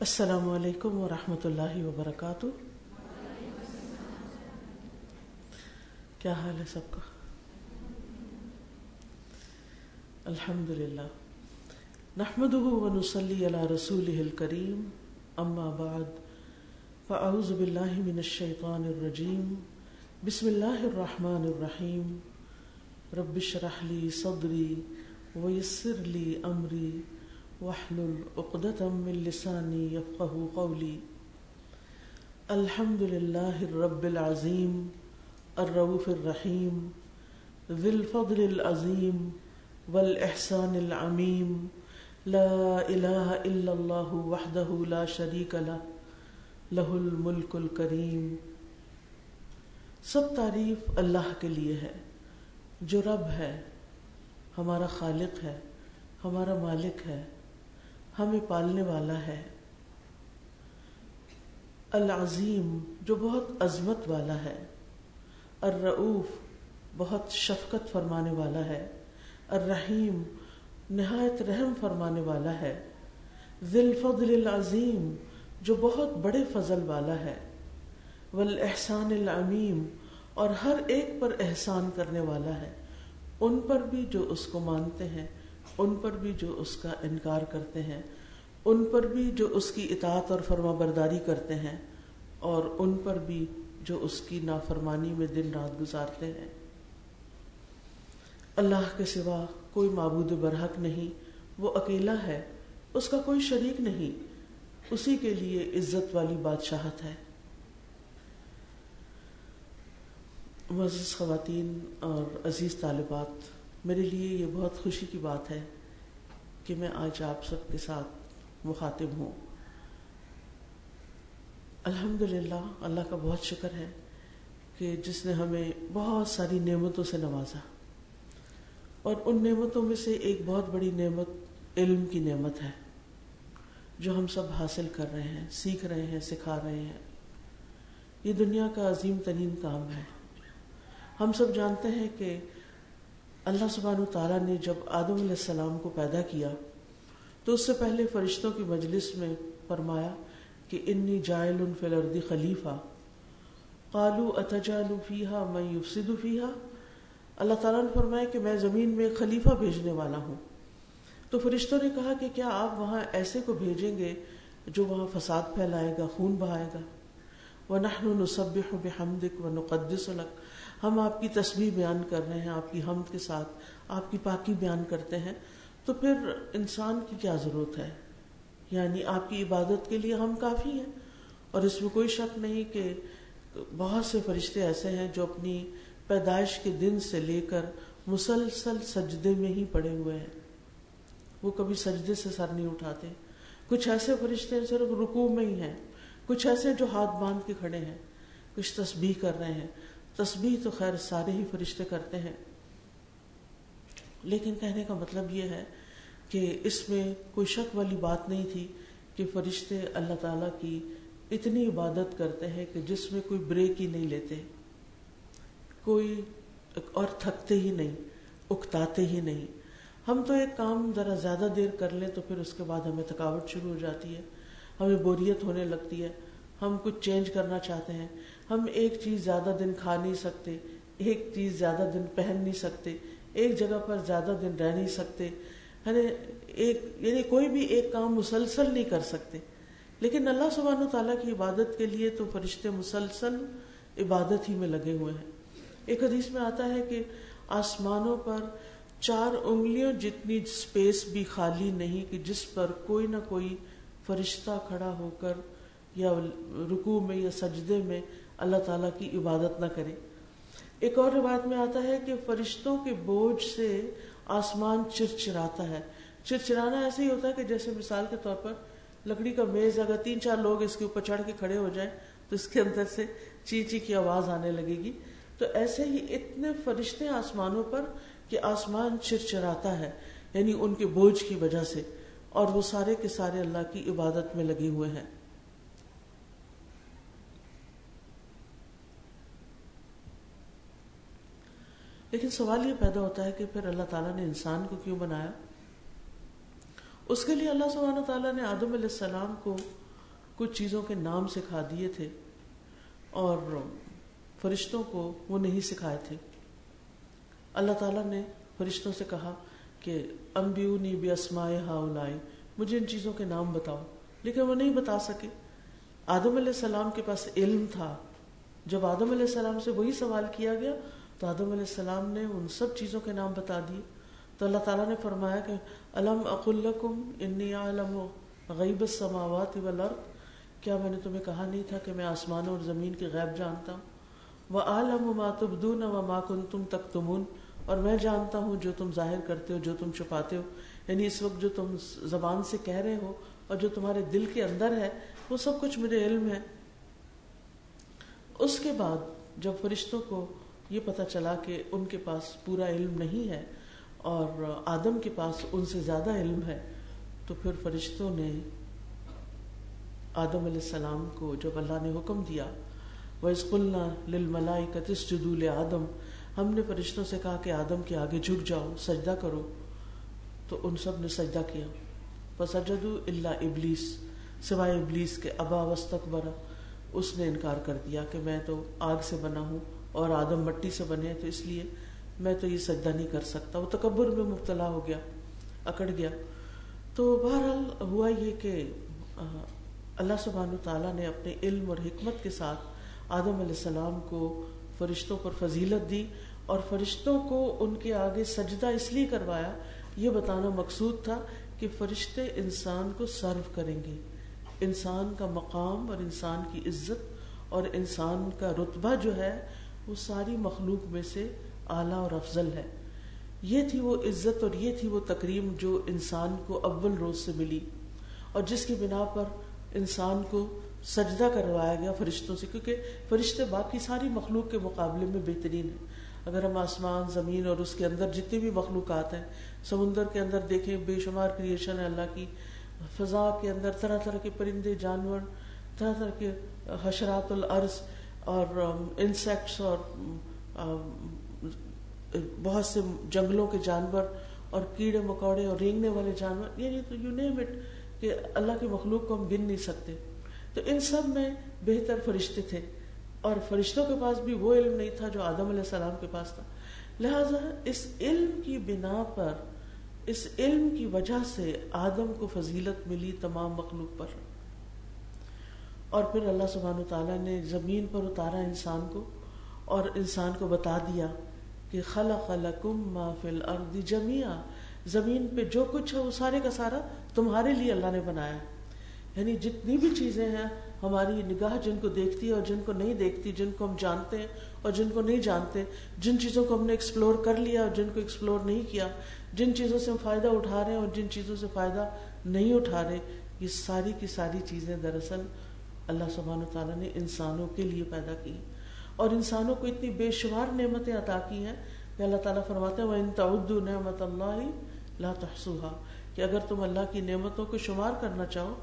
السلام علیکم ورحمۃ اللہ وبرکاتہ۔ کیا حال ہے سب کا؟ الحمد للہ نحمد ونسلی علی رسول الکریم، اما بعد، فاعوذ باللہ من الشیطان الرجیم، بسم اللہ الرحمن الرحیم۔ رب اشرح لی صدری، ویسر لی امری۔ واحلل عقدة من لساني يفقه قولي. الحمد لله الرب العظيم، الرؤوف الرحيم، ذي الفضل العظيم، والإحسان العميم. لا إله إلا الله وحده لا شريك له له الملك الكريم. سب تعریف اللہ کے لیے ہے، جو رب ہے، ہمارا خالق ہے، ہمارا مالک ہے ہمیں پالنے والا ہے۔ العظیم جو بہت عظمت والا ہے۔ الرعوف بہت شفقت فرمانے والا ہے۔ الرحیم نہایت رحم فرمانے والا ہے۔ ذل فضل العظیم جو بہت بڑے فضل والا ہے۔ والاحسان العمیم اور ہر ایک پر احسان کرنے والا ہے۔ ان پر بھی جو اس کو مانتے ہیں۔ ان پر بھی جو اس کا انکار کرتے ہیں، ان پر بھی جو اس کی اطاعت اور فرما برداری کرتے ہیں، اور ان پر بھی جو اس کی نافرمانی میں دن رات گزارتے ہیں۔ اللہ کے سوا کوئی معبود برحق نہیں، وہ اکیلا ہے، اس کا کوئی شریک نہیں۔ اسی کے لیے عزت والی بادشاہت ہے۔ معزز خواتین اور عزیز طالبات میرے لیے یہ بہت خوشی کی بات ہے کہ میں آج آپ سب کے ساتھ مخاطب ہوں۔ الحمد للہ اللہ کا بہت شکر ہے کہ جس نے ہمیں بہت ساری نعمتوں سے نوازا۔ اور ان نعمتوں میں سے ایک بہت بڑی نعمت علم کی نعمت ہے، جو ہم سب حاصل کر رہے ہیں، سیکھ رہے ہیں، سکھا رہے ہیں۔ یہ دنیا کا عظیم ترین کام ہے۔ ہم سب جانتے ہیں کہ اللہ سبحانہ تعالیٰ نے جب آدم علیہ السلام کو پیدا کیا تو اس سے پہلے فرشتوں کی مجلس میں فرمایا کہ انی جائل فی الارض خلیفہ۔ قالو اتجال فیہا من یفسد فیہا؟ اللہ تعالیٰ نے فرمایا کہ میں زمین میں خلیفہ بھیجنے والا ہوں۔ تو فرشتوں نے کہا کہ کیا آپ وہاں ایسے کو بھیجیں گے جو وہاں فساد پھیلائے گا، خون بہائے گا؟ وَنَحْنُ نُسَبِّحُ بِحَمْدِكَ وَنُقَدِّسُ لَكَ ہم آپ کی تصویر بیان کر رہے ہیں، آپ کی حمد کے ساتھ آپ کی پاکی بیان کرتے ہیں۔ تو پھر انسان کی کیا ضرورت ہے؟ یعنی آپ کی عبادت کے لیے ہم کافی ہیں۔ اور اس میں کوئی شک نہیں کہ بہت سے فرشتے ایسے ہیں جو اپنی پیدائش کے دن سے لے کر مسلسل سجدے میں ہی پڑے ہوئے ہیں۔ وہ کبھی سجدے سے سر نہیں اٹھاتے۔ کچھ ایسے فرشتے صرف رکوع میں ہی ہیں۔ کچھ ایسے جو ہاتھ باندھ کے کھڑے ہیں۔ کچھ تسبیح کر رہے ہیں۔ تسبیح تو خیر، سارے ہی فرشتے کرتے ہیں۔ لیکن کہنے کا مطلب یہ ہے کہ اس میں کوئی شک والی بات نہیں تھی کہ فرشتے اللہ تعالی کی اتنی عبادت کرتے ہیں کہ جس میں کوئی بریک ہی نہیں لیتے۔ کوئی اور تھکتے ہی نہیں، اکتاتے ہی نہیں۔ ہم تو ایک کام ذرا زیادہ دیر کر لیں تو پھر اس کے بعد ہمیں تھکاوٹ شروع ہو جاتی ہے، ہمیں بوریت ہونے لگتی ہے، ہم کچھ چینج کرنا چاہتے ہیں۔ ہم ایک چیز زیادہ دن کھا نہیں سکتے، ایک چیز زیادہ دن پہن نہیں سکتے، ایک جگہ پر زیادہ دن رہ نہیں سکتے۔ یعنی ایک یعنی کوئی بھی ایک کام مسلسل نہیں کر سکتے۔ لیکن اللہ سبحانہ تعالیٰ کی عبادت کے لیے تو فرشتے مسلسل عبادت ہی میں لگے ہوئے ہیں۔ ایک حدیث میں آتا ہے کہ آسمانوں پر چار انگلیوں جتنی اسپیس بھی خالی نہیں کہ جس پر کوئی نہ کوئی فرشتہ کھڑا ہو کر یا رکوع میں یا سجدے میں اللہ تعالیٰ کی عبادت نہ کرے۔ ایک اور روایت میں آتا ہے کہ فرشتوں کے بوجھ سے آسمان چرچراتا ہے۔ چرچرانا ایسے ہی ہوتا ہے کہ جیسے مثال کے طور پر لکڑی کا میز اگر تین چار لوگ اس کے اوپر چڑھ کے کھڑے ہو جائیں تو اس کے اندر سے چی چی کی آواز آنے لگے گی۔ تو ایسے ہی اتنے فرشتے آسمانوں پر کہ آسمان چرچراتا ہے یعنی ان کے بوجھ کی وجہ سے، اور وہ سارے کے سارے اللہ کی عبادت میں لگے ہوئے ہیں۔ لیکن سوال یہ پیدا ہوتا ہے کہ پھر اللہ تعالیٰ نے انسان کو کیوں بنایا؟ اس کے لیے اللہ سبحانہ تعالیٰ نے آدم علیہ السلام کو کچھ چیزوں کے نام سکھا دیے تھے اور فرشتوں کو وہ نہیں سکھائے تھے۔ اللہ تعالیٰ نے فرشتوں سے کہا کہ امبیونی بھی اسمائے ہا مجھے ان چیزوں کے نام بتاؤ۔ لیکن وہ نہیں بتا سکے۔ آدم علیہ السلام کے پاس علم تھا۔ جب آدم علیہ السلام سے وہی سوال کیا گیا تو آدم علیہ السلام نے ان سب چیزوں کے نام بتا دیے۔ تو اللہ تعالیٰ نے فرمایا کہ علم اقلکم انی عالم غیب السماوات والارض۔ کیا میں نے تمہیں کہا نہیں تھا کہ میں آسمانوں اور زمین کے غیب جانتا ہوں؟ وہ عالم ما تبدون و ما کنتم تکتمون۔ اور میں جانتا ہوں جو تم ظاہر کرتے ہو، جو تم چھپاتے ہو۔ یعنی اس وقت جو تم زبان سے کہہ رہے ہو اور جو تمہارے دل کے اندر ہے، وہ سب کچھ میرے علم ہے۔ اس کے بعد جب فرشتوں کو یہ پتا چلا کہ ان کے پاس پورا علم نہیں ہے اور آدم کے پاس ان سے زیادہ علم ہے، تو پھر فرشتوں نے آدم علیہ السلام کو جب اللہ نے حکم دیا وہ اسکلنا لل ملائی کتس جدول آدم ہم نے فرشتوں سے کہا کہ آدم کے آگے جھک جاؤ، سجدہ کرو، تو ان سب نے سجدہ کیا۔ فسجد اللہ ابلیس سوائے ابلیس کے ابا وسطرا اس نے انکار کر دیا کہ میں تو آگ سے بنا ہوں۔ اور آدم مٹی سے بنے تو اس لیے میں تو یہ سجدہ نہیں کر سکتا۔ وہ تکبر میں مبتلا ہو گیا، اکڑ گیا۔ تو بہرحال ہوا یہ کہ اللہ سبحانہ تعالیٰ نے اپنے علم اور حکمت کے ساتھ آدم علیہ السلام کو فرشتوں پر فضیلت دی اور فرشتوں کو ان کے آگے سجدہ اس لیے کروایا، یہ بتانا مقصود تھا کہ فرشتے انسان کو سرو کریں گے۔ انسان کا مقام اور انسان کی عزت اور انسان کا رتبہ جو ہے وہ ساری مخلوق میں سے اعلیٰ اور افضل ہے۔ یہ تھی وہ عزت اور یہ تھی وہ تقریم جو انسان کو اول روز سے ملی اور جس کی بنا پر انسان کو سجدہ کروایا گیا فرشتوں سے، کیونکہ فرشتے باقی ساری مخلوق کے مقابلے میں بہترین ہیں۔ اگر ہم آسمان، زمین اور اس کے اندر جتنی بھی مخلوقات ہیں، سمندر کے اندر دیکھیں، بے شمار کریشن ہے اللہ کی، فضا کے اندر طرح طرح کے پرندے، جانور، طرح طرح کے حشرات العرض اور um, انسیکٹس اور um, بہت سے جنگلوں کے جانور اور کیڑے مکوڑے اور رینگنے والے جانور یعنی تو یو نیم اٹ کہ اللہ کی مخلوق کو ہم گن نہیں سکتے۔ تو ان سب میں بہتر فرشتے تھے۔ اور فرشتوں کے پاس بھی وہ علم نہیں تھا جو آدم علیہ السلام کے پاس تھا۔ لہذا اس علم کی بنا پر، اس علم کی وجہ سے آدم کو فضیلت ملی تمام مخلوق پر۔ اور پھر اللہ سبحان تعالیٰ نے زمین پر اتارا انسان کو اور انسان کو بتا دیا کہ خلق لکم ما فی الارض جميعا زمین پہ جو کچھ ہے وہ سارے کا سارا تمہارے لیے اللہ نے بنایا۔ یعنی جتنی بھی چیزیں ہیں، ہماری نگاہ جن کو دیکھتی ہے اور جن کو نہیں دیکھتی، جن کو ہم جانتے ہیں اور جن کو نہیں جانتے، جن چیزوں کو ہم نے ایکسپلور کر لیا اور جن کو ایکسپلور نہیں کیا، جن چیزوں سے ہم فائدہ اٹھا رہے ہیں اور جن چیزوں سے فائدہ نہیں اٹھا رہے، یہ ساری کی ساری چیزیں دراصل اللہ سبحانہ تعالیٰ نے انسانوں کے لیے پیدا کی اور انسانوں کو اتنی بے شمار نعمتیں عطا کی ہیں کہ اللہ تعالیٰ فرماتے ہیں وہ ان نعمت اللہ لا تحسوہا کہ اگر تم اللہ کی نعمتوں کو شمار کرنا چاہو،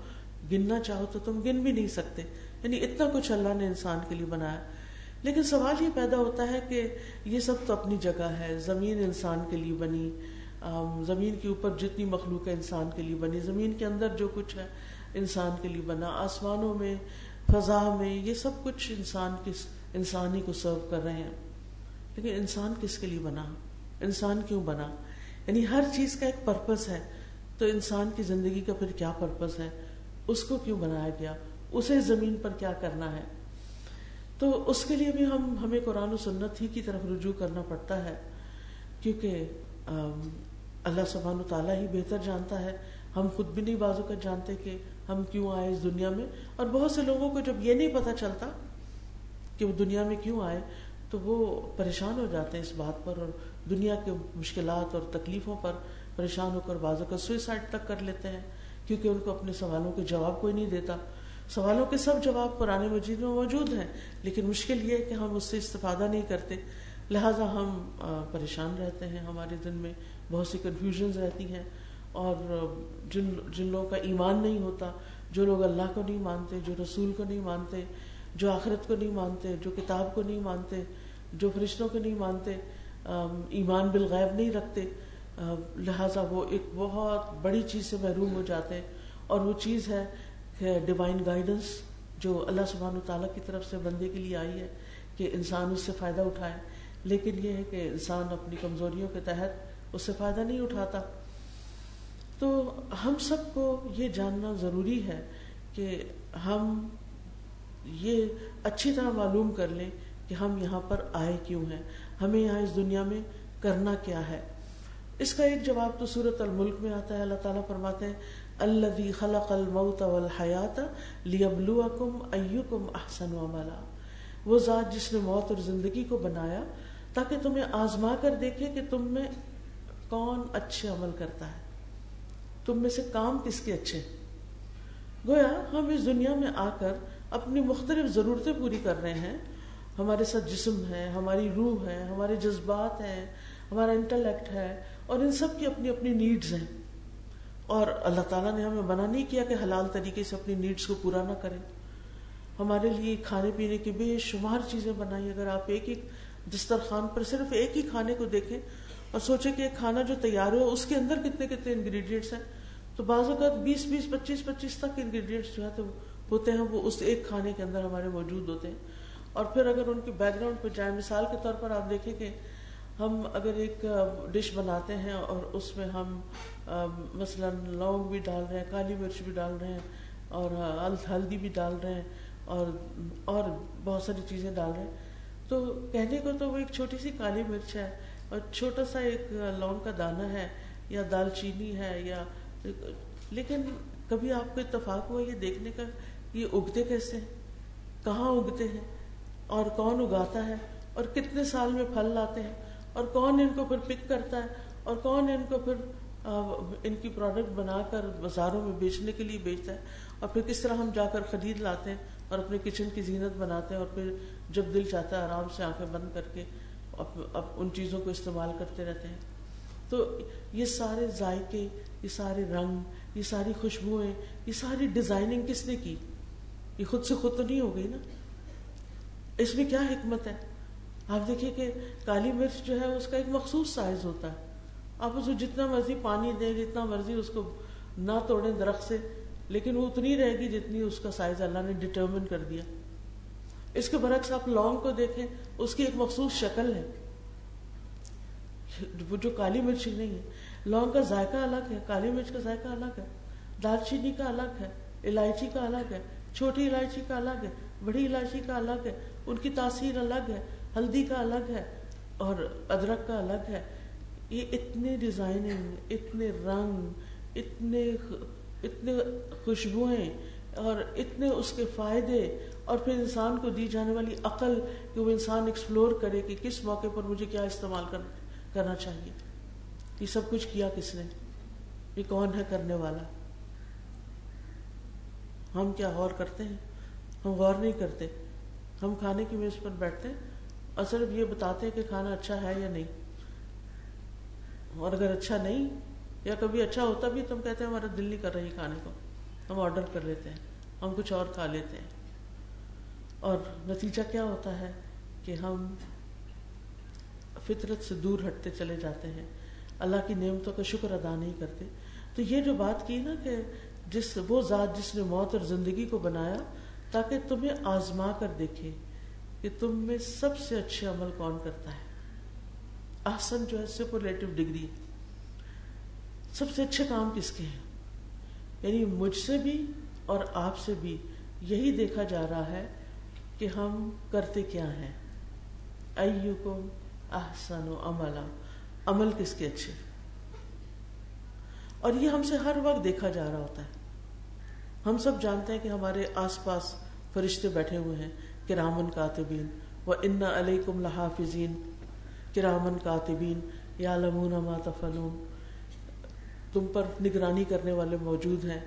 گننا چاہو تو تم گن بھی نہیں سکتے۔ یعنی اتنا کچھ اللہ نے انسان کے لیے بنایا۔ لیکن سوال یہ پیدا ہوتا ہے کہ یہ سب تو اپنی جگہ ہے، زمین انسان کے لیے بنی زمین کے اوپر جتنی مخلوق ہے انسان کے لیے بنی، زمین کے اندر جو کچھ ہے انسان کے لیے بنا، آسمانوں میں، فضا میں، یہ سب کچھ انسان کس انسانی کو سرو کر رہے ہیں۔ لیکن انسان کس کے لیے بنا؟ انسان کیوں بنا؟ یعنی ہر چیز کا ایک پرپز ہے۔ تو انسان کی زندگی کا پھر کیا پرپز ہے؟ اس کو کیوں بنایا گیا؟ اسے زمین پر کیا کرنا ہے؟ تو اس کے لیے بھی ہم، ہمیں قرآن و سنت ہی کی طرف رجوع کرنا پڑتا ہے۔ کیونکہ اللہ سبحان تعالیٰ ہی بہتر جانتا ہے۔ ہم خود بھی نہیں بازو کر جانتے کہ ہم کیوں آئے اس دنیا میں؟ اور بہت سے لوگوں کو جب یہ نہیں پتا چلتا کہ وہ دنیا میں کیوں آئے، تو وہ پریشان ہو جاتے ہیں اس بات پر اور دنیا کے مشکلات اور تکلیفوں پر پریشان ہو کر بازو کا سوئسائڈ تک کر لیتے ہیں، کیونکہ ان کو اپنے سوالوں کے جواب کوئی نہیں دیتا۔ سوالوں کے سب جواب پرانے مجید میں موجود ہیں، لیکن مشکل یہ ہے کہ ہم اس سے استفادہ نہیں کرتے۔ لہٰذا ہم پریشان رہتے ہیں۔ ہمارے دن میں بہت سی کنفیوژنز رہتی ہیں۔ اور جن جن لوگوں کا ایمان نہیں ہوتا، جو لوگ اللہ کو نہیں مانتے، جو رسول کو نہیں مانتے، جو آخرت کو نہیں مانتے، جو کتاب کو نہیں مانتے، جو فرشتوں کو نہیں مانتے ایمان بالغیب نہیں رکھتے لہٰذا وہ ایک بہت بڑی چیز سے محروم ہو جاتے ہیں۔ اور وہ چیز ہے ہے ڈیوائن گائیڈنس جو اللہ سبحانہ تعالیٰ کی طرف سے بندے کے لیے آئی ہے کہ انسان اس سے فائدہ اٹھائے۔ لیکن یہ ہے کہ انسان اپنی کمزوریوں کے تحت اس سے فائدہ نہیں اٹھاتا۔ تو ہم سب کو یہ جاننا ضروری ہے کہ ہم یہ اچھی طرح معلوم کر لیں کہ ہم یہاں پر آئے کیوں ہیں، ہمیں یہاں اس دنیا میں کرنا کیا ہے۔ اس کا ایک جواب تو سورت الملک میں آتا ہے، اللہ تعالیٰ فرماتے ہیں اللہ خلق الموت والحیات لیبلوکم ایکم احسن عملا۔ وہ ذات جس نے موت اور زندگی کو بنایا تاکہ تمہیں آزما کر دیکھے کہ تم میں کون اچھے عمل کرتا ہے۔ تم میں سے کام کس کے اچھے گویا ہم اس دنیا میں آ کر اپنی مختلف ضرورتیں پوری کر رہے ہیں۔ ہمارے ساتھ جسم ہے، ہماری روح ہے، ہمارے جذبات ہیں، ہمارا انٹلیکٹ ہے اور ان سب کی اپنی اپنی نیڈز ہیں۔ اور اللہ تعالیٰ نے ہمیں منع نہیں کیا کہ حلال طریقے سے اپنی نیڈز کو پورا نہ کریں۔ ہمارے لیے کھانے پینے کی بے شمار چیزیں بنائی اگر آپ ایک ایک دسترخوان پر صرف ایک ہی کھانے کو دیکھیں اور سوچیں کہ ایک کھانا جو تیار ہو اس کے اندر کتنے کتنے انگریڈینٹس ہیں تو بعض اوقات بیس بیس، پچیس پچیس تک انگریڈینٹس جو ہے تو ہوتے ہیں، وہ اس ایک کھانے کے اندر ہمارے موجود ہوتے ہیں۔ اور پھر اگر ان کے بیک گراؤنڈ پہ جائیں، مثال کے طور پر آپ دیکھیں کہ ہم اگر ایک ڈش بناتے ہیں اور اس میں ہم مثلا لونگ بھی ڈال رہے ہیں، کالی مرچ بھی ڈال رہے ہیں اور ہلدی بھی ڈال رہے ہیں اور اور بہت ساری چیزیں ڈال رہے ہیں۔ تو کہنے کو تو وہ ایک چھوٹی سی کالی مرچ ہے اور چھوٹا سا ایک لونگ کا دانہ ہے یا دال چینی ہے یا لیکن کبھی آپ کو اتفاق ہوا یہ دیکھنے کا یہ اگتے کیسے ہیں؟ کہاں اگتے ہیں؟ اور کون اگاتا ہے؟ اور کتنے سال میں پھل لاتے ہیں؟ اور کون ان کو پھر پک کرتا ہے؟ اور کون ان کو پھر ان کی پروڈکٹ بنا کر بازاروں میں بیچنے کے لیے بیچتا ہے؟ اور پھر کس طرح ہم جا کر خرید لاتے ہیں اور اپنے کچن کی زینت بناتے ہیں اور پھر جب دل چاہتا ہے آرام سے آنکھیں بند کر کے اب ان چیزوں کو استعمال کرتے رہتے ہیں؟ تو یہ سارے ذائقے یہ سارے رنگ، یہ ساری خوشبوئیں، یہ ساری ڈیزائننگ کس نے کی؟ یہ خود سے خود تو نہیں ہو گئی نا؟ اس میں کیا حکمت ہے؟ آپ دیکھیے کہ کالی مرچ جو ہے، اس کا ایک مخصوص سائز ہوتا ہے۔ آپ اس کو جتنا مرضی پانی دیں، جتنا مرضی اس کو نہ توڑیں درخت سے، لیکن وہ اتنی رہے گی جتنی اس کا سائز اللہ نے ڈٹرمن کر دیا۔ اس کے برعکس آپ لونگ کو دیکھیں، اس کی ایک مخصوص شکل ہے۔ وہ جو کالی مرچ نہیں ہے لونگ کا ذائقہ الگ ہے، کالی مرچ کا ذائقہ الگ ہے، دال چینی کا الگ ہے، الائچی کا الگ ہے، چھوٹی الائچی کا الگ ہے، بڑی الائچی کا الگ ہے، ان کی تاثیر الگ ہے، ہلدی کا الگ ہے اور ادرک کا الگ ہے۔ یہ اتنے ڈیزائننگ اتنے رنگ، اتنے اتنے خوشبوئیں اور اتنے اس کے فائدے اور پھر انسان کو دی جانے والی عقل کہ وہ انسان ایکسپلور کرے کہ کس موقع پر مجھے کیا استعمال کرنا چاہیے۔ یہ سب کچھ کیا کس نے؟ یہ کون ہے کرنے والا؟ ہم کیا غور کرتے ہیں؟ ہم غور نہیں کرتے۔ ہم کھانے کی میز پر بیٹھتے ہیں۔ اور صرف یہ بتاتے ہیں کہ کھانا اچھا ہے یا نہیں۔ اور اگر اچھا نہیں یا کبھی اچھا ہوتا بھی تو ہم کہتے ہیں ہمارا دل نہیں کر رہی کھانے کو۔ ہم آرڈر کر لیتے ہیں۔ ہم کچھ اور کھا لیتے ہیں۔ اور نتیجہ کیا ہوتا ہے کہ ہم فطرت سے دور ہٹتے چلے جاتے ہیں۔ اللہ کی نعمتوں کا شکر ادا نہیں کرتے۔ تو یہ جو بات کی نا کہ جس وہ ذات جس نے موت اور زندگی کو بنایا تاکہ تمہیں آزما کر دیکھے کہ تم میں سب سے اچھے عمل کون کرتا ہے۔ احسن جو ہے سپرلیٹو ڈگری۔ سب سے اچھے کام کس کے ہیں؟ یعنی مجھ سے بھی اور آپ سے بھی یہی دیکھا جا رہا ہے کہ ہم کرتے کیا ہیں۔ ایو احسن و عملہ عمل کس کے اچھے اور یہ ہم سے ہر وقت دیکھا جا رہا ہوتا ہے۔ ہم سب جانتے ہیں کہ ہمارے آس پاس فرشتے بیٹھے ہوئے ہیں، کرامن کاتبین۔ و ان علیہ کم لحافظین، کرامن کاتبین یا لمون ما تفلون تم پر نگرانی کرنے والے موجود ہیں،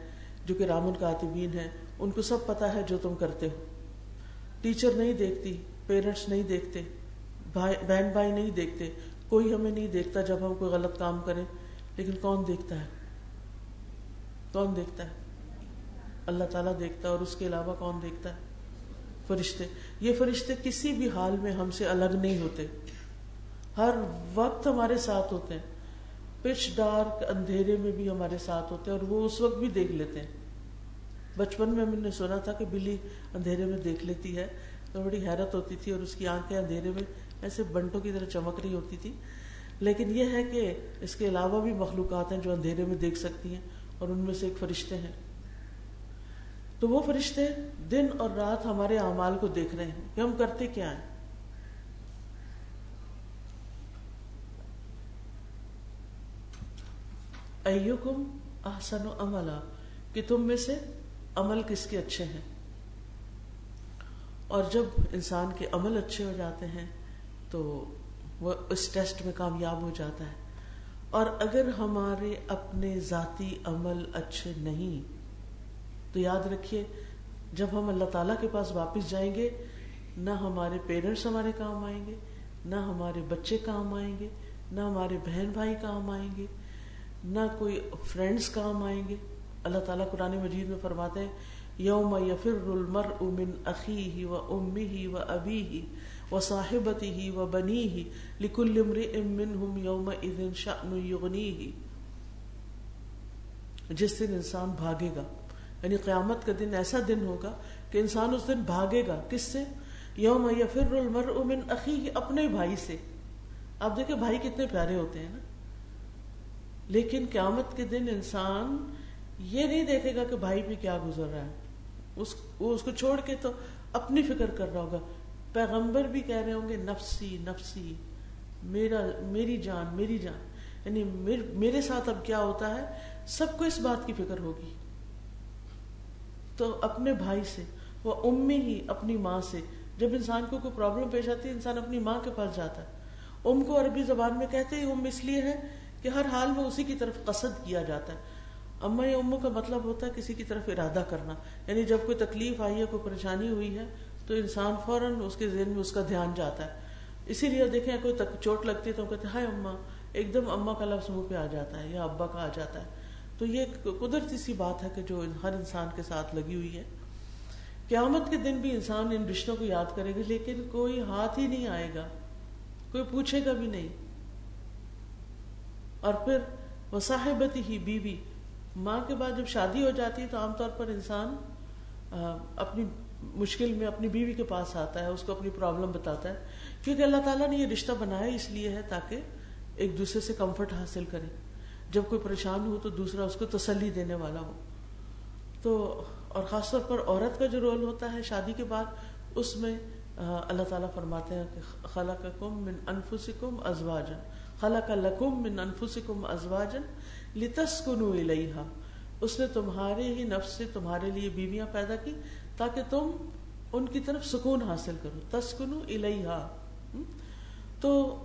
جو کہ رامن کاتبین ہیں۔ ان کو سب پتا ہے جو تم کرتے ہو۔ ٹیچر نہیں دیکھتی، پیرنٹس نہیں دیکھتے بہن بھائی نہیں دیکھتے۔ کوئی ہمیں نہیں دیکھتا جب ہم کوئی غلط کام کریں، لیکن کون دیکھتا ہے؟ کون دیکھتا ہے؟ اللہ تعالیٰ دیکھتا ہے اور اس کے علاوہ کون دیکھتا ہے؟ فرشتے۔ یہ فرشتے کسی بھی حال میں ہم سے الگ نہیں ہوتے۔ ہر وقت ہمارے ساتھ ہوتے ہیں۔ پچ ڈارک اندھیرے میں بھی ہمارے ساتھ ہوتے ہیں اور وہ اس وقت بھی دیکھ لیتے ہیں۔ بچپن میں ہم نے سنا تھا کہ بلی اندھیرے میں دیکھ لیتی ہے۔ تو بڑی حیرت ہوتی تھی اور اس کی آنکھیں اندھیرے میں ایسے بنٹوں کی طرح چمک رہی ہوتی تھی۔ لیکن یہ ہے کہ اس کے علاوہ بھی مخلوقات ہیں جو اندھیرے میں دیکھ سکتی ہیں اور ان میں سے ایک فرشتے ہیں۔ تو وہ فرشتے دن اور رات ہمارے اعمال کو دیکھ رہے ہیں کہ ہم کرتے کیا ہیں۔ ایوکم احسن و عملہ کہ تم میں سے عمل کس کے اچھے ہیں؟ اور جب انسان کے عمل اچھے ہو جاتے ہیں تو وہ اس ٹیسٹ میں کامیاب ہو جاتا ہے۔ اور اگر ہمارے اپنے ذاتی عمل اچھے نہیں، تو یاد رکھیے، جب ہم اللہ تعالیٰ کے پاس واپس جائیں گے، نہ ہمارے پیرنٹس ہمارے کام آئیں گے، نہ ہمارے بچے کام آئیں گے، نہ ہمارے بہن بھائی کام آئیں گے، نہ کوئی فرینڈس کام آئیں گے۔ اللہ تعالیٰ قرآن مجید میں فرماتے ہیں، یوم یفر المر امن عقی ہی و امی ہی و ابی ہی و صاحبتی ہی و بنی ہی لکل امن ہم یوم ادن شاء ہی جس دن انسان بھاگے گا یعنی قیامت کا دن ایسا دن ہوگا کہ انسان اس دن بھاگے گا، کس سے؟ یوم یفر المر امن عقی اپنے بھائی سے۔ آپ دیکھیں بھائی کتنے پیارے ہوتے ہیں نا۔ لیکن قیامت کے دن انسان یہ نہیں دیکھے گا کہ بھائی پہ کیا گزر رہا ہے۔ اس وہ اس کو چھوڑ کے تو اپنی فکر کر رہا ہوگا۔ پیغمبر بھی کہہ رہے ہوں گے، نفسی نفسی، میرا، میری جان میری جان۔ یعنی میرے ساتھ اب کیا ہوتا ہے؟ سب کو اس بات کی فکر ہوگی۔ تو اپنے بھائی سے، وہ امی ہی اپنی ماں سے۔ جب انسان کو کوئی پرابلم پیش آتی ہے، انسان اپنی ماں کے پاس جاتا ہے۔ ام کو عربی زبان میں کہتے ہیں ام اس لیے ہے کہ ہر حال میں اسی کی طرف قصد کیا جاتا ہے۔ اما یا امو کا مطلب ہوتا ہے کسی کی طرف ارادہ کرنا۔ یعنی جب کوئی تکلیف آئی ہے کوئی پریشانی ہوئی ہے تو انسان فوراً اس کے ذہن میں اس کا دھیان جاتا ہے۔ اسی لیے دیکھیں، کوئی چوٹ لگتی ہے تو کہتے ہائے اما ایک دم اما کا لفظ منہ پہ آ جاتا ہے یا ابا کا آ جاتا ہے۔ تو یہ قدرتی سی بات ہے کہ جو ہر انسان کے ساتھ لگی ہوئی ہے۔ قیامت کے دن بھی انسان ان رشتوں کو یاد کرے گا، لیکن کوئی ہاتھ ہی نہیں آئے گا، کوئی پوچھے گا بھی نہیں۔ اور پھر وہ ہی بیوی، ماں کے بعد جب شادی ہو جاتی ہے تو عام طور پر انسان اپنی مشکل میں اپنی بیوی کے پاس آتا ہے، اس کو اپنی پرابلم بتاتا ہے، کیونکہ اللہ تعالیٰ نے یہ رشتہ بنایا اس لیے ہے تاکہ ایک دوسرے سے کمفرٹ حاصل کرے۔ جب کوئی پریشان ہو تو دوسرا اس کو تسلی دینے والا ہو۔ تو اور خاص طور پر عورت کا جو رول ہوتا ہے شادی کے بعد، اس میں اللہ تعالیٰ فرماتے ہیں کہ خلا کم من انفسکم ازواجن خلا کا لکم من انفسکم ازواجن لتسکنو الیہا۔ اس نے تمہارے ہی نفس سے تمہارے لیے بیویاں پیدا کی تاکہ تم ان کی طرف سکون حاصل کرو۔ تسکنو الیہا۔ تو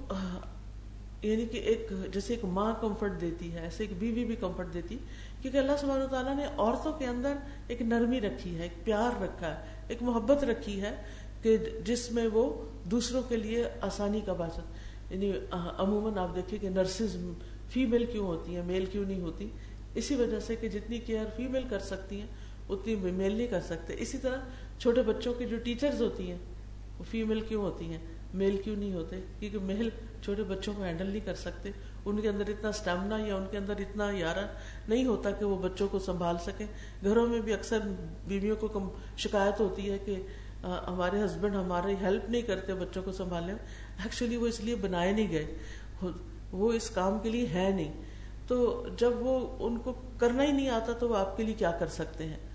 یعنی کہ ایک، جیسے ایک ماں کمفرٹ دیتی ہے، ایسے ایک بیوی بھی کمفرٹ دیتی، کیونکہ اللہ سبحانہ تعالیٰ نے عورتوں کے اندر ایک نرمی رکھی ہے، ایک پیار رکھا ہے، ایک محبت رکھی ہے کہ جس میں وہ دوسروں کے لیے آسانی کا باعث یعنی عموماً آپ دیکھیں کہ نرسز فیمیل کیوں ہوتی ہیں، میل کیوں نہیں ہوتی؟ اسی وجہ سے کہ جتنی کیئر فیمیل کر سکتی ہیں اتنی میل نہیں کر سکتے اسی طرح چھوٹے بچوں کی جو ٹیچرز ہوتی ہیں، وہ فیمیل کیوں ہوتی ہیں؟ میل کیوں نہیں ہوتے؟ کیونکہ میل چھوٹے بچوں کو ہینڈل نہیں کر سکتے۔ ان کے اندر اتنا اسٹیمنا یا ان کے اندر اتنا یارہ نہیں ہوتا کہ وہ بچوں کو سنبھال سکیں۔ گھروں میں بھی اکثر بیویوں کو کم شکایت ہوتی ہے کہ ہمارے ہسبینڈ ہمارے ہیلپ نہیں کرتے بچوں کو سنبھالنے میں۔ ایکچولی وہ اس لیے بنائے نہیں گئے۔ وہ اس کام کے لیے ہے نہیں۔ تو جب وہ ان کو کرنا ہی نہیں آتا تو وہ آپ کے لیے کیا کر سکتے ہیں؟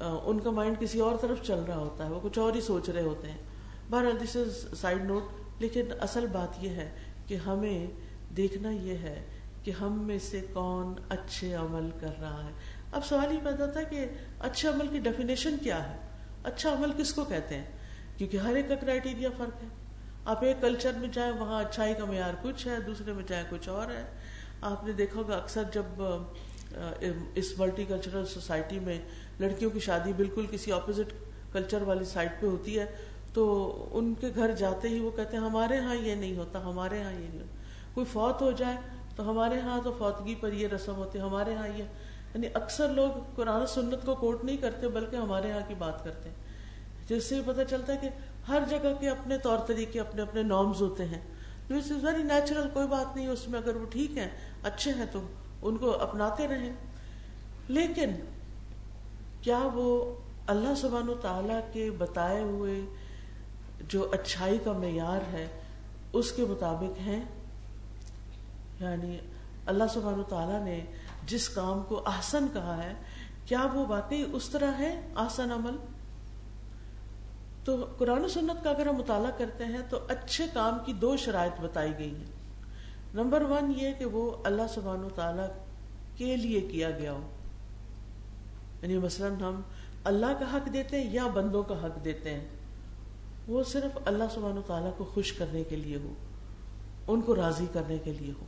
ان کا مائنڈ کسی اور طرف چل رہا ہوتا ہے، وہ کچھ اور ہی سوچ رہے ہوتے ہیں۔ بہرحال دس از سائڈ نوٹ لیکن اصل بات یہ ہے کہ ہمیں دیکھنا یہ ہے کہ ہم میں سے کون اچھے عمل کر رہا ہے۔ اب سوال یہ پیدا تھا کہ اچھے عمل کی ڈیفینیشن کیا ہے؟ اچھا عمل کس کو کہتے ہیں؟ کیونکہ ہر ایک کا کرائٹیریا فرق ہے۔ آپ ایک کلچر میں جائیں، وہاں اچھائی کا معیار کچھ ہے، دوسرے میں جائیں کچھ اور ہے۔ آپ نے دیکھا ہوگا اکثر جب اس ملٹی کلچرل سوسائٹی میں لڑکیوں کی شادی بالکل کسی اپوزٹ کلچر والی سائٹ پہ ہوتی ہے، تو ان کے گھر جاتے ہی وہ کہتے ہیں، ہمارے ہاں یہ نہیں ہوتا، ہمارے ہاں یہ نہیں ہوتا۔ کوئی فوت ہو جائے تو ہمارے ہاں تو فوتگی پر یہ رسم ہوتی ہمارے ہاں یہ۔ یعنی اکثر لوگ قرآن سنت کو کوٹ نہیں کرتے، بلکہ ہمارے یہاں کی بات کرتے ہیں۔ جس سے پتہ چلتا ہے کہ ہر جگہ کے اپنے طور طریقے، اپنے اپنے نارمز ہوتے ہیں۔ ویری نیچرل کوئی بات نہیں، اس میں اگر وہ ٹھیک ہیں، اچھے ہیں تو ان کو اپناتے رہیں۔ لیکن کیا وہ اللہ سبحان و تعالیٰ کے بتائے ہوئے جو اچھائی کا معیار ہے، اس کے مطابق ہیں؟ یعنی اللہ سبحان و تعالیٰ نے جس کام کو آسن کہا ہے، کیا وہ واقعی اس طرح ہے آسن عمل؟ تو قرآن و سنت کا اگر ہم مطالعہ کرتے ہیں تو اچھے کام کی دو شرائط بتائی گئی ہیں۔ نمبر ون یہ کہ وہ اللہ سبحانہ و تعالی کے لیے کیا گیا ہو۔ یعنی مثلا ہم اللہ کا حق دیتے ہیں یا بندوں کا حق دیتے ہیں، وہ صرف اللہ سبحانہ و تعالیٰ کو خوش کرنے کے لیے ہو، ان کو راضی کرنے کے لیے ہو۔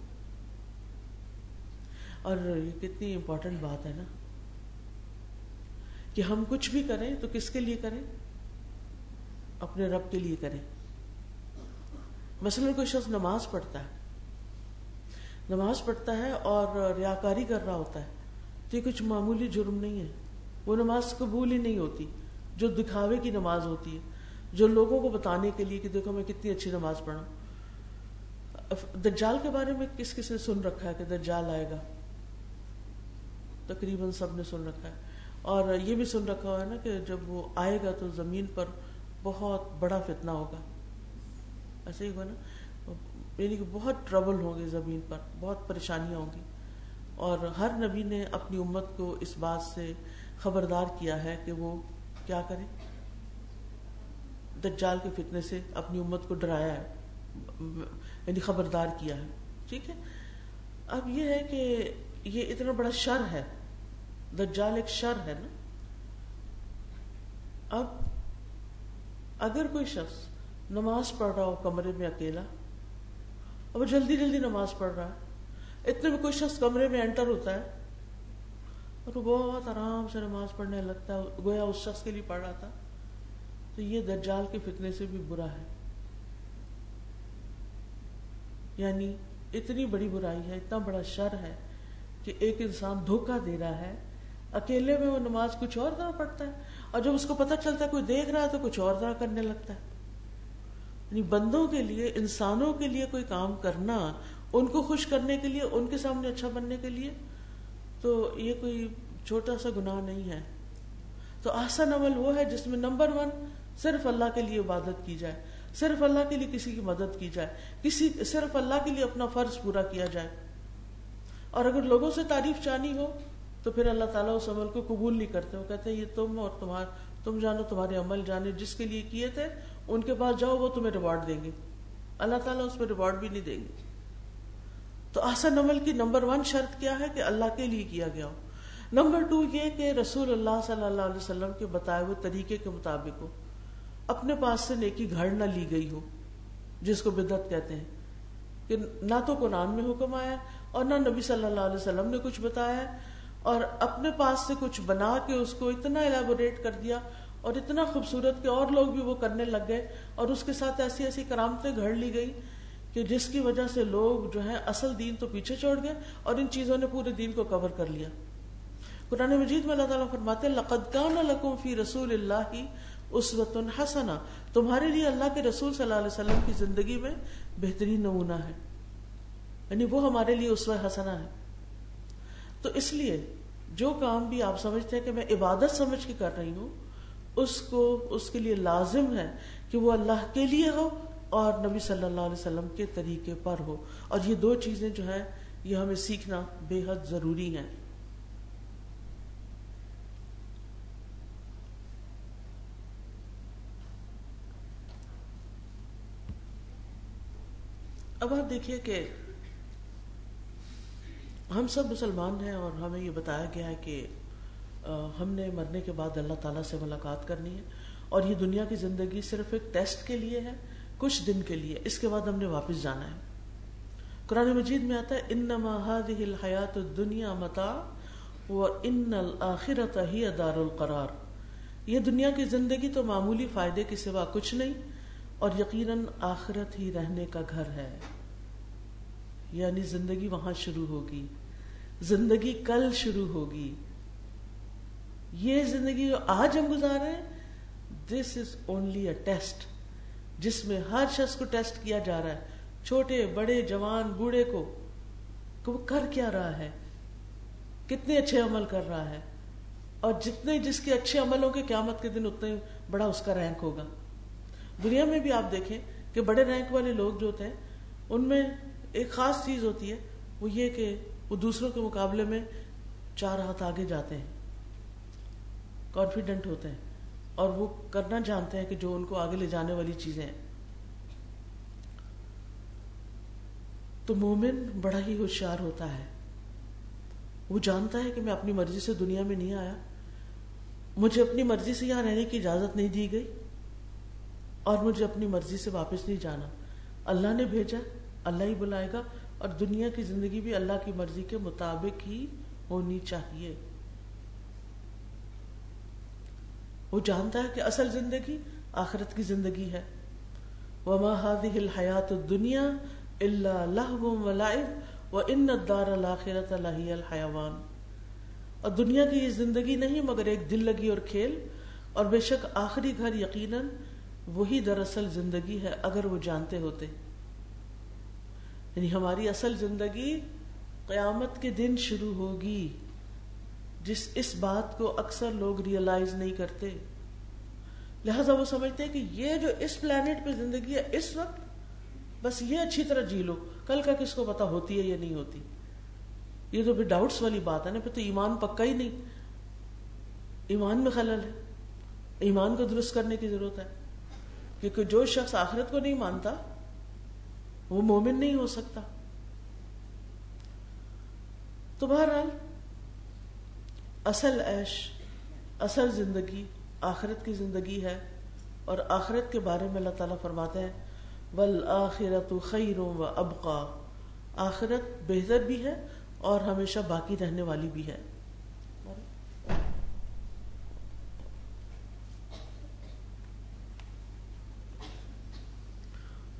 اور یہ کتنی امپورٹنٹ بات ہے نا، کہ ہم کچھ بھی کریں تو کس کے لیے کریں؟ اپنے رب کے لیے کریں۔ مثلا کوئی شخص نماز پڑھتا ہے، نماز پڑھتا ہے اور ریاکاری کر رہا ہوتا ہے، تو یہ کچھ معمولی جرم نہیں ہے۔ وہ نماز قبول ہی نہیں ہوتی، جو دکھاوے کی نماز ہوتی ہے، جو لوگوں کو بتانے کے لیے کہ دیکھو میں کتنی اچھی نماز پڑھا۔ دجال کے بارے میں کس کس نے سن رکھا ہے کہ دجال آئے گا؟ تقریباً سب نے سن رکھا ہے۔ اور یہ بھی سن رکھا ہوا ہے نا کہ جب وہ آئے گا تو زمین پر بہت بڑا فتنا ہوگا۔ ایسے ہی ہوگا نا؟ یعنی کہ بہت ٹربل ہوں گے زمین پر، بہت پریشانیاں ہوں گی۔ اور ہر نبی نے اپنی امت کو اس بات سے خبردار کیا ہے کہ وہ کیا کرے؟ دجال کے فتنے سے اپنی امت کو ڈرایا ہے یعنی خبردار کیا ہے۔ ٹھیک ہے؟ اب یہ ہے کہ یہ اتنا بڑا شر ہے، دجال ایک شر ہے نا۔ اب اگر کوئی شخص نماز پڑھ رہا ہو کمرے میں اکیلا اور وہ جلدی جلدی نماز پڑھ رہا ہے۔ اتنے میں کوئی شخص کمرے میں انٹر ہوتا ہے اور وہ بہت آرام سے نماز پڑھنے لگتا ہے، گویا اس شخص کے لیے پڑھ رہا تھا۔ تو یہ دجال کے فتنے سے بھی برا ہے۔ یعنی اتنی بڑی برائی ہے، اتنا بڑا شر ہے کہ ایک انسان دھوکہ دے رہا ہے۔ اکیلے میں وہ نماز کچھ اور طرح پڑھتا ہے؟ اور جب اس کو پتہ چلتا ہے کوئی دیکھ رہا ہے تو کچھ اور طرح کرنے لگتا ہے۔ یعنی بندوں کے لیے، انسانوں کے لیے کوئی کام کرنا، ان کو خوش کرنے کے لیے، ان کے سامنے اچھا بننے کے لیے تو یہ کوئی چھوٹا سا گناہ نہیں ہے۔ تو آسان عمل وہ ہے جس میں نمبر ون صرف اللہ کے لیے عبادت کی جائے، صرف اللہ کے لیے کسی کی مدد کی جائے، کسی، صرف اللہ کے لیے اپنا فرض پورا کیا جائے۔ اور اگر لوگوں سے تعریف چانی ہو تو پھر اللہ تعالیٰ اس عمل کو قبول نہیں کرتے۔ وہ کہتے ہیں، یہ تم اور تمہار، تم جانو تمہارے عمل جانے جس کے لیے کیے تھے، ان کے پاس جاؤ، وہ تمہیں ریوارڈ دیں گے۔ اللہ تعالیٰ اس پہ ریوارڈ بھی نہیں دیں گے۔ تو آسن عمل کی نمبر ون شرط کیا ہے کہ اللہ کے لیے کیا گیا ہو؟ نمبر ٹو یہ کہ رسول اللہ صلی اللہ علیہ وسلم کے بتائے ہوئے طریقے کے مطابق ہو۔ اپنے پاس سے نیکی گھڑ نہ لی گئی ہو، جس کو بدت کہتے ہیں۔ کہ نہ تو قرآن میں حکم آیا اور نہ نبی صلی اللہ علیہ وسلم نے کچھ بتایا اور اپنے پاس سے کچھ بنا کے اس کو اتنا الیبوریٹ کر دیا اور اتنا خوبصورت کہ اور لوگ بھی وہ کرنے لگ گئے اور اس کے ساتھ ایسی ایسی کرامتیں گھڑ لی گئی۔ کہ جس کی وجہ سے لوگ جو ہے اصل دین تو پیچھے چھوڑ گئے اور ان چیزوں نے پورے دین کو کور کر لیا۔ قرآن مجید میں اللہ تعالیٰ فرماتے لقد کان لکم فی رسول اللہ اسوت حسنا تمہارے لیے اللہ کے رسول صلی اللہ علیہ وسلم کی زندگی میں بہترین نمونہ ہے۔ یعنی وہ ہمارے لیے اسوہ حسنا ہے۔ تو اس لیے جو کام بھی آپ سمجھتے ہیں کہ میں عبادت سمجھ کے کر رہی ہوں، اس کو، اس کے لیے لازم ہے کہ وہ اللہ کے لیے ہو اور نبی صلی اللہ علیہ وسلم کے طریقے پر ہو۔ اور یہ دو چیزیں جو ہیں، یہ ہمیں سیکھنا بے حد ضروری ہیں۔ اب آپ دیکھیے کہ ہم سب مسلمان ہیں اور ہمیں یہ بتایا گیا ہے کہ ہم نے مرنے کے بعد اللہ تعالیٰ سے ملاقات کرنی ہے۔ اور یہ دنیا کی زندگی صرف ایک ٹیسٹ کے لیے ہے۔ کچھ دن کے لیے، اس کے بعد ہم نے واپس جانا ہے۔ قرآن مجید میں آتا ہے ان هذه الحیات دنیا متا و ان الآخرت ہی دار القرار. یہ دنیا کی زندگی تو معمولی فائدے کے سوا کچھ نہیں، اور یقیناً آخرت ہی رہنے کا گھر ہے۔ یعنی زندگی وہاں شروع ہوگی، زندگی کل شروع ہوگی۔ یہ زندگی جو آج ہم گزار رہے ہیں دس از اونلی اے ٹیسٹ جس میں ہر شخص کو ٹیسٹ کیا جا رہا ہے۔ چھوٹے، بڑے، جوان، بوڑھے کو۔ کہ وہ کر کیا رہا ہے؟ کتنے اچھے عمل کر رہا ہے؟ اور جتنے جس کے اچھے عمل ہوں گے، قیامت کے دن اتنے بڑا اس کا رینک ہوگا۔ دنیا میں بھی آپ دیکھیں کہ بڑے رینک والے لوگ جو ہوتے ہیں، ان میں ایک خاص چیز ہوتی ہے، وہ یہ کہ وہ دوسروں کے مقابلے میں چار ہاتھ آگے جاتے ہیں۔ کانفیڈنٹ ہوتے ہیں۔ اور وہ کرنا جانتے ہیں کہ جو ان کو آگے لے جانے والی چیزیں ہیں۔ تو مومن بڑا ہی ہوشیار ہوتا ہے۔ وہ جانتا ہے کہ میں اپنی مرضی سے دنیا میں نہیں آیا۔ مجھے اپنی مرضی سے یہاں رہنے کی اجازت نہیں دی گئی۔ اور مجھے اپنی مرضی سے واپس نہیں جانا۔ اللہ نے بھیجا، اللہ ہی بلائے گا۔ اور دنیا کی زندگی بھی اللہ کی مرضی کے مطابق ہی ہونی چاہیے۔ وہ جانتا ہے کہ اصل زندگی آخرت کی زندگی ہے۔ وما هذه الحیات الدنیا الا لهو ولعب وان الدار الاخرۃ لهي الحيوان۔ اور دنیا کی یہ زندگی نہیں مگر ایک دل لگی اور کھیل، اور بے شک آخری گھر یقیناً وہی دراصل زندگی ہے اگر وہ جانتے ہوتے۔ یعنی ہماری اصل زندگی قیامت کے دن شروع ہوگی۔ جس اس بات کو اکثر لوگ ریئلائز نہیں کرتے۔ لہذا وہ سمجھتے ہیں کہ یہ جو اس پلانٹ پہ زندگی ہے، اس وقت بس یہ اچھی طرح جی لو۔ کل کا کس کو پتا ہوتی ہے یا نہیں ہوتی۔ یہ تو پھر ڈاؤٹس والی بات ہے نا، پھر تو ایمان پکا ہی نہیں۔ ایمان میں خلل ہے۔ ایمان کو درست کرنے کی ضرورت ہے۔ کیونکہ جو شخص آخرت کو نہیں مانتا، وہ مومن نہیں ہو سکتا۔ تو بہرحال اصل عیش، اصل زندگی آخرت کی زندگی ہے اور آخرت کے بارے میں اللہ تعالیٰ فرماتے ہیں ول آخرت خیر و ابقا آخرت بہتر بھی ہے اور ہمیشہ باقی رہنے والی بھی ہے۔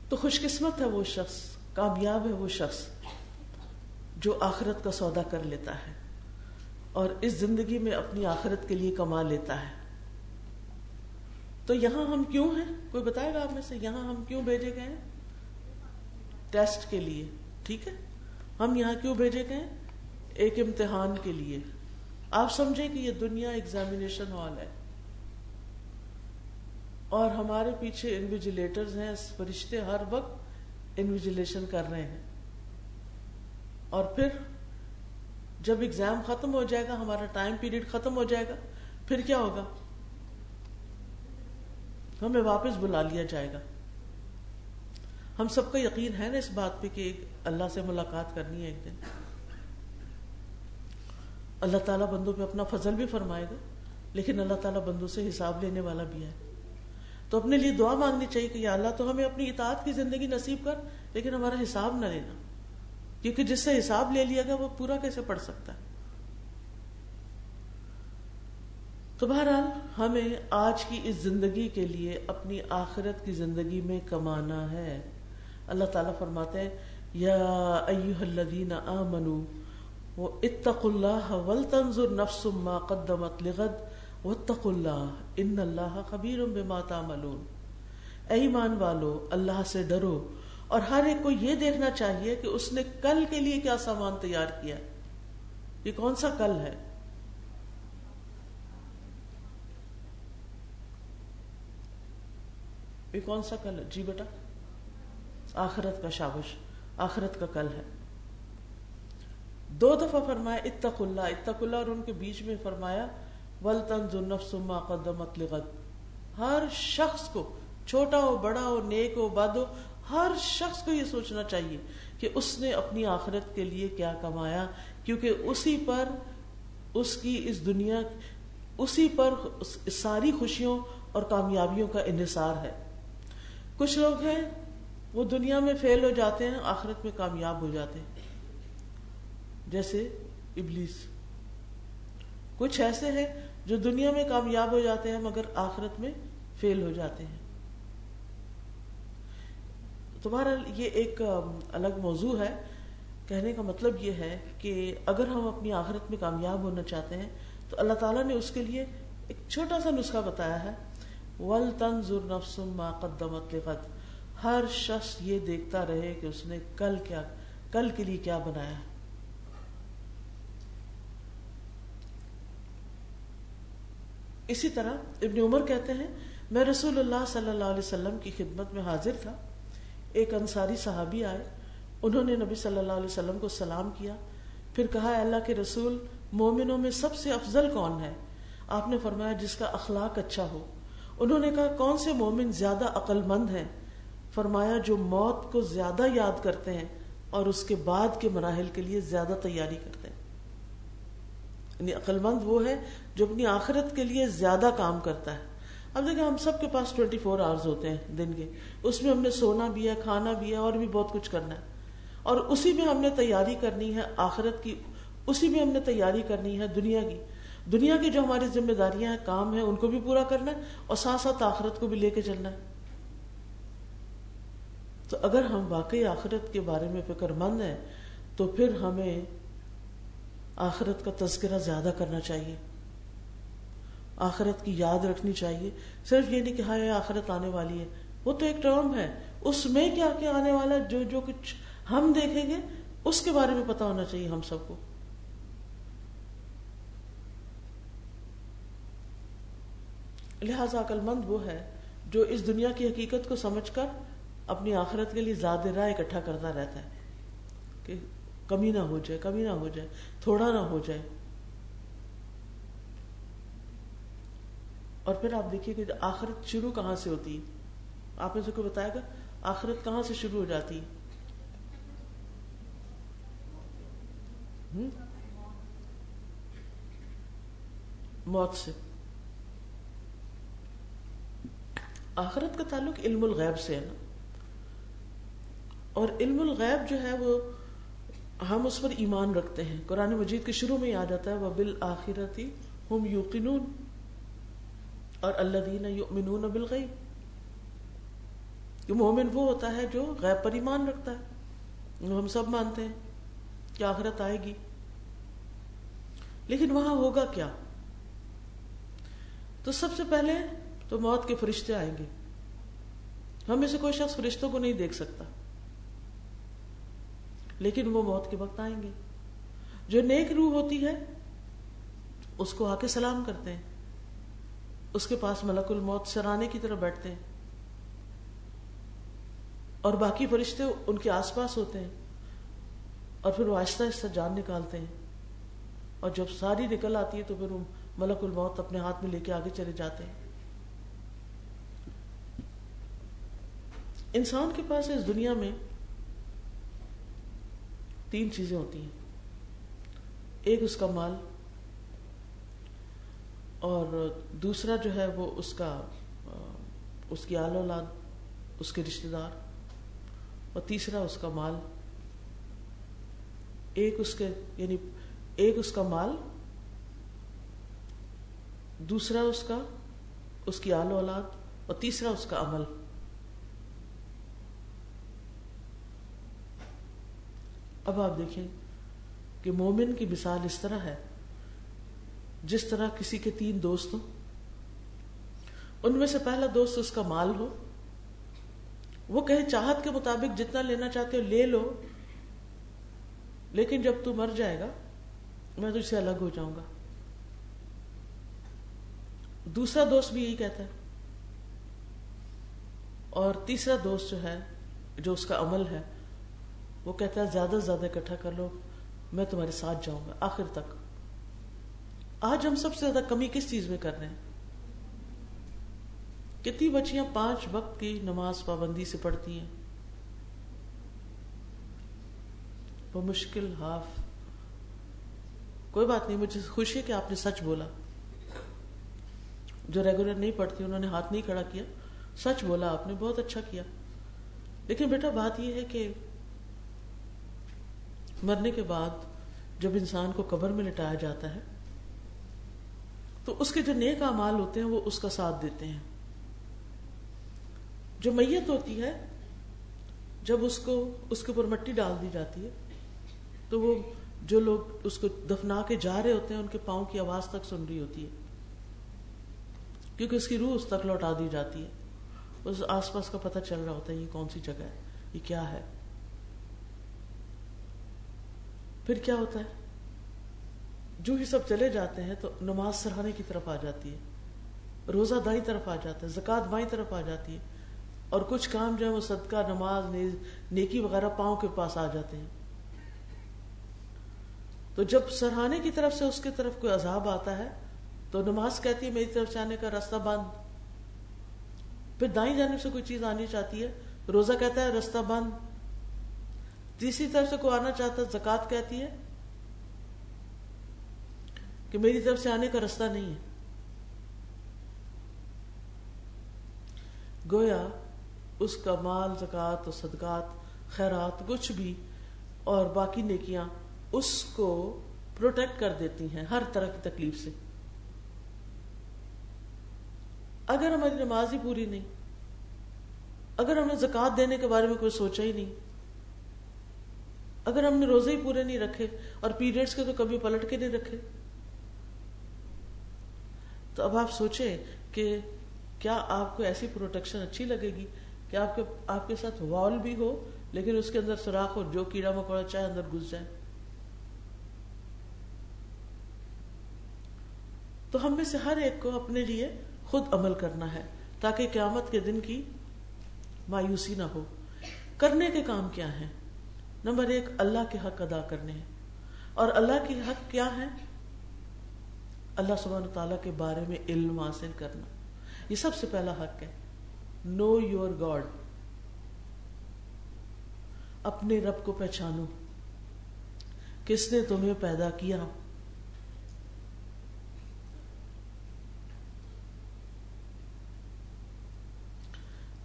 تو خوش قسمت ہے وہ شخص، کامیاب ہے وہ شخص جو آخرت کا سودا کر لیتا ہے۔ اور اس زندگی میں اپنی آخرت کے لیے کما لیتا ہے۔ تو یہاں ہم کیوں ہیں؟ کوئی بتائے گا آپ میں سے یہاں ہم کیوں بھیجے گئے ٹیسٹ کے لیے، ٹھیک ہے؟ ہم یہاں کیوں بھیجے گئے ایک امتحان کے لیے۔ آپ سمجھیں کہ یہ دنیا ایگزامینیشن ہال ہے۔ اور ہمارے پیچھے انویجیلیٹرز ہیں فرشتے ہر وقت انویجیلیشن کر رہے ہیں۔ اور پھر جب ایگزام ختم ہو جائے گا، ہمارا ٹائم پیریڈ ختم ہو جائے گا، پھر کیا ہوگا؟ ہمیں واپس بلا لیا جائے گا۔ ہم سب کا یقین ہے نا اس بات پہ کہ اللہ سے ملاقات کرنی ہے ایک دن۔ اللہ تعالیٰ بندوں پہ اپنا فضل بھی فرمائے گا، لیکن اللہ تعالیٰ بندوں سے حساب لینے والا بھی ہے۔ تو اپنے لیے دعا مانگنی چاہیے کہ یا اللہ تو ہمیں اپنی اطاعت کی زندگی نصیب کر، لیکن ہمارا حساب نہ لینا۔ کیونکہ جس سے حساب لے لیا گیا وہ پورا کیسے پڑھ سکتا ہے؟ تو بہرحال ہمیں آج کی اس زندگی کے لیے اپنی آخرت کی زندگی میں کمانا ہے۔ اللہ تعالیٰ فرماتے ہیں، یا ایوہ الذین آمنوا اتقوا اللہ ولتنظر نفس ما قدمت لغد، واتقوا اللہ، ان اللہ خبیر بما تعملون۔ اے ایمان والو، اللہ سے ڈرو اور ہر ایک کو یہ دیکھنا چاہیے کہ اس نے کل کے لیے کیا سامان تیار کیا یہ کون سا کل ہے؟ یہ کون سا کل ہے؟ جی بیٹا، آخرت کا شابش، آخرت کا کل ہے۔ دو دفعہ فرمایا اتق اللہ اتق اللہ، اور ان کے بیچ میں فرمایا ول تنظ نفس ما قدمت لغد۔ ہر شخص کو، چھوٹا ہو، بڑا ہو، نیک ہو، بد ہو ہر شخص کو یہ سوچنا چاہیے کہ اس نے اپنی آخرت کے لیے کیا کمایا، کیونکہ اسی پر اس کی اس دنیا، اسی پر ساری خوشیوں اور کامیابیوں کا انحصار ہے۔ کچھ لوگ ہیں، وہ دنیا میں فیل ہو جاتے ہیں، آخرت میں کامیاب ہو جاتے ہیں۔ جیسے ابلیس۔ کچھ ایسے ہیں جو دنیا میں کامیاب ہو جاتے ہیں مگر آخرت میں فیل ہو جاتے ہیں۔ تمہارا یہ ایک الگ موضوع ہے۔ کہنے کا مطلب یہ ہے کہ اگر ہم اپنی آخرت میں کامیاب ہونا چاہتے ہیں، تو اللہ تعالیٰ نے اس کے لیے ایک چھوٹا سا نسخہ بتایا ہے۔ ول ما قدمت لغد ہر شخص یہ دیکھتا رہے کہ اس نے کل کیا، کل کے لیے کیا بنایا اسی طرح ابن عمر کہتے ہیں، میں رسول اللہ صلی اللہ علیہ وسلم کی خدمت میں حاضر تھا۔ ایک انصاری صحابی آئے، انہوں نے نبی صلی اللہ علیہ وسلم کو سلام کیا، پھر کہا اللہ کے رسول، مومنوں میں سب سے افضل کون ہے؟ آپ نے فرمایا، جس کا اخلاق اچھا ہو۔ انہوں نے کہا، کون سے مومن زیادہ عقل مند ہیں؟ فرمایا، جو موت کو زیادہ یاد کرتے ہیں اور اس کے بعد کے مراحل کے لیے زیادہ تیاری کرتے ہیں۔ یعنی عقل مند وہ ہے جو اپنی آخرت کے لیے زیادہ کام کرتا ہے۔ اب دیکھیں، ہم سب کے پاس ٹوینٹی فور آورز ہوتے ہیں دن کے۔ اس میں ہم نے سونا بھی ہے، کھانا بھی ہے اور بھی بہت کچھ کرنا ہے۔ اور اسی میں ہم نے تیاری کرنی ہے آخرت کی، اسی میں ہم نے تیاری کرنی ہے دنیا کی۔ دنیا کی جو ہماری ذمہ داریاں ہیں، کام ہیں، ان کو بھی پورا کرنا ہے اور ساتھ ساتھ آخرت کو بھی لے کے چلنا ہے۔ تو اگر ہم واقعی آخرت کے بارے میں فکر مند ہیں، تو پھر ہمیں آخرت کا تذکرہ زیادہ کرنا چاہیے۔ آخرت کی یاد رکھنی چاہیے۔ صرف یہ نہیں کہ ہاں آخرت آنے والی ہے۔ وہ تو ایک ٹرم ہے۔ اس میں کیا کیا آنے والا جو جو کچھ ہم دیکھیں گے، اس کے بارے میں پتا ہونا چاہیے ہم سب کو۔ لہذا عقل مند وہ ہے جو اس دنیا کی حقیقت کو سمجھ کر اپنی آخرت کے لیے زیادہ راہ اکٹھا کرتا رہتا ہے۔ کہ کمی نہ ہو جائے، کمی نہ ہو جائے، تھوڑا نہ ہو جائے۔ اور پھر آپ دیکھیے کہ آخرت شروع کہاں سے ہوتی؟ ہے آپ نے کو بتایا گا آخرت کہاں سے شروع ہو جاتی؟ ہے موت سے۔ آخرت کا تعلق علم الغیب سے ہے نا؟ اور علم الغیب جو ہے وہ ہم اس پر ایمان رکھتے ہیں۔ قرآن مجید کے شروع میں ہی آ جاتا ہے وہ آخرتی ہم یوقنون۔ اور اللہ دین یؤمنون بالغیب۔ کہ مومن وہ ہوتا ہے جو غیب پر ایمان رکھتا ہے۔ ہم سب مانتے ہیں کہ آخرت آئے گی۔ لیکن وہاں ہوگا کیا؟ تو سب سے پہلے تو موت کے فرشتے آئیں گے۔ ہم میں سے کوئی شخص فرشتوں کو نہیں دیکھ سکتا۔ لیکن وہ موت کے وقت آئیں گے۔ جو نیک روح ہوتی ہے، اس کو آ کے سلام کرتے ہیں۔ اس کے پاس ملک الموت سرانے کی طرح بیٹھتے ہیں۔ اور باقی فرشتے ان کے آس پاس ہوتے ہیں۔ اور پھر وہ آہستہ آہستہ جان نکالتے ہیں۔ اور جب ساری نکل آتی ہے تو پھر وہ ملک الموت اپنے ہاتھ میں لے کے آگے چلے جاتے ہیں۔ انسان کے پاس اس دنیا میں تین چیزیں ہوتی ہیں۔ ایک اس کا مال اور دوسرا جو ہے وہ اس کا، اس کی آل اولاد، اس کے رشتے دار اور تیسرا اس کا مال۔ ایک اس کے یعنی ایک اس کا مال، دوسرا اس کا، اس کی آل اولاد اور تیسرا اس کا عمل۔ اب آپ دیکھیں کہ مومن کی مثال اس طرح ہے۔ جس طرح کسی کے تین دوست ہوں، ان میں سے پہلا دوست اس کا مال ہو، وہ کہے چاہت کے مطابق جتنا لینا چاہتے ہو لے لو، لیکن جب تو مر جائے گا، میں تجھ سے الگ ہو جاؤں گا۔ دوسرا دوست بھی یہی کہتا ہے۔ اور تیسرا دوست جو ہے، جو اس کا عمل ہے، وہ کہتا ہے زیادہ سے زیادہ اکٹھا کر لو، میں تمہارے ساتھ جاؤں گا، آخر تک۔ آج ہم سب سے زیادہ کمی کس چیز میں کر رہے ہیں؟ کتنی بچیاں پانچ وقت کی نماز پابندی سے پڑھتی ہیں؟ وہ مشکل ہاف کوئی بات نہیں، مجھے خوشی ہے کہ آپ نے سچ بولا۔ جو ریگولر نہیں پڑھتی، انہوں نے ہاتھ نہیں کھڑا کیا۔ سچ بولا آپ نے، بہت اچھا کیا۔ لیکن بیٹا، بات یہ ہے کہ مرنے کے بعد جب انسان کو قبر میں لٹایا جاتا ہے تو اس کے جو نیک امال ہوتے ہیں وہ اس کا ساتھ دیتے ہیں۔ جو میت ہوتی ہے، جب اس کو، اس کے اوپر مٹی ڈال دی جاتی ہے، تو وہ جو لوگ اس کو دفنا کے جا رہے ہوتے ہیں، ان کے پاؤں کی آواز تک سن رہی ہوتی ہے۔ کیونکہ اس کی روح اس تک لوٹا دی جاتی ہے۔ اس آس پاس کا پتہ چل رہا ہوتا ہے، یہ کون سی جگہ ہے؟ یہ کیا ہے؟ پھر کیا ہوتا ہے؟ جو ہی سب چلے جاتے ہیں تو نماز سرحانے کی طرف آ جاتی ہے، روزہ دائیں طرف آ جاتا ہے زکات بائیں طرف آ جاتی ہے، اور کچھ کام جو ہے وہ صدقہ، نماز نیکی وغیرہ پاؤں کے پاس آ جاتے ہیں۔ تو جب سرہانے کی طرف سے اس کی طرف کوئی عذاب آتا ہے، تو نماز کہتی ہے، میری طرف سے آنے کا راستہ بند۔ پھر دائیں جانب سے کوئی چیز آنی چاہتی ہے، روزہ کہتا ہے، راستہ بند۔ تیسری طرف سے کوئی آنا چاہتا ہے زکات کہتی ہے کہ میری طرف سے آنے کا راستہ نہیں ہے۔ گویا اس کا مال، زکات اور صدقات، خیرات، کچھ بھی اور باقی نیکیاں اس کو پروٹیکٹ کر دیتی ہیں ہر طرح کی تکلیف سے۔ اگر ہماری نماز ہی پوری نہیں، اگر ہم نے زکات دینے کے بارے میں کوئی سوچا ہی نہیں، اگر ہم نے روزے ہی پورے نہیں رکھے اور پیریڈز کے تو کبھی پلٹ کے نہیں رکھے تو اب آپ سوچیں کہ کیا آپ کو ایسی پروٹیکشن اچھی لگے گی کہ آپ کے آپ کے ساتھ وال بھی ہو، لیکن اس کے اندر سوراخ ہو، جو کیڑا مکوڑا چاہے اندر گھس جائے۔ تو ہم میں سے ہر ایک کو اپنے لیے خود عمل کرنا ہے، تاکہ قیامت کے دن کی مایوسی نہ ہو۔ کرنے کے کام کیا ہیں؟ نمبر ایک، اللہ کے حق ادا کرنے ہیں۔ اور اللہ کی حق کیا ہے اللہ سبحانہ تعالیٰ کے بارے میں علم حاصل کرنا۔ یہ سب سے پہلا حق ہے۔ نو یور گاڈ اپنے رب کو پہچانو۔ کس نے تمہیں پیدا کیا؟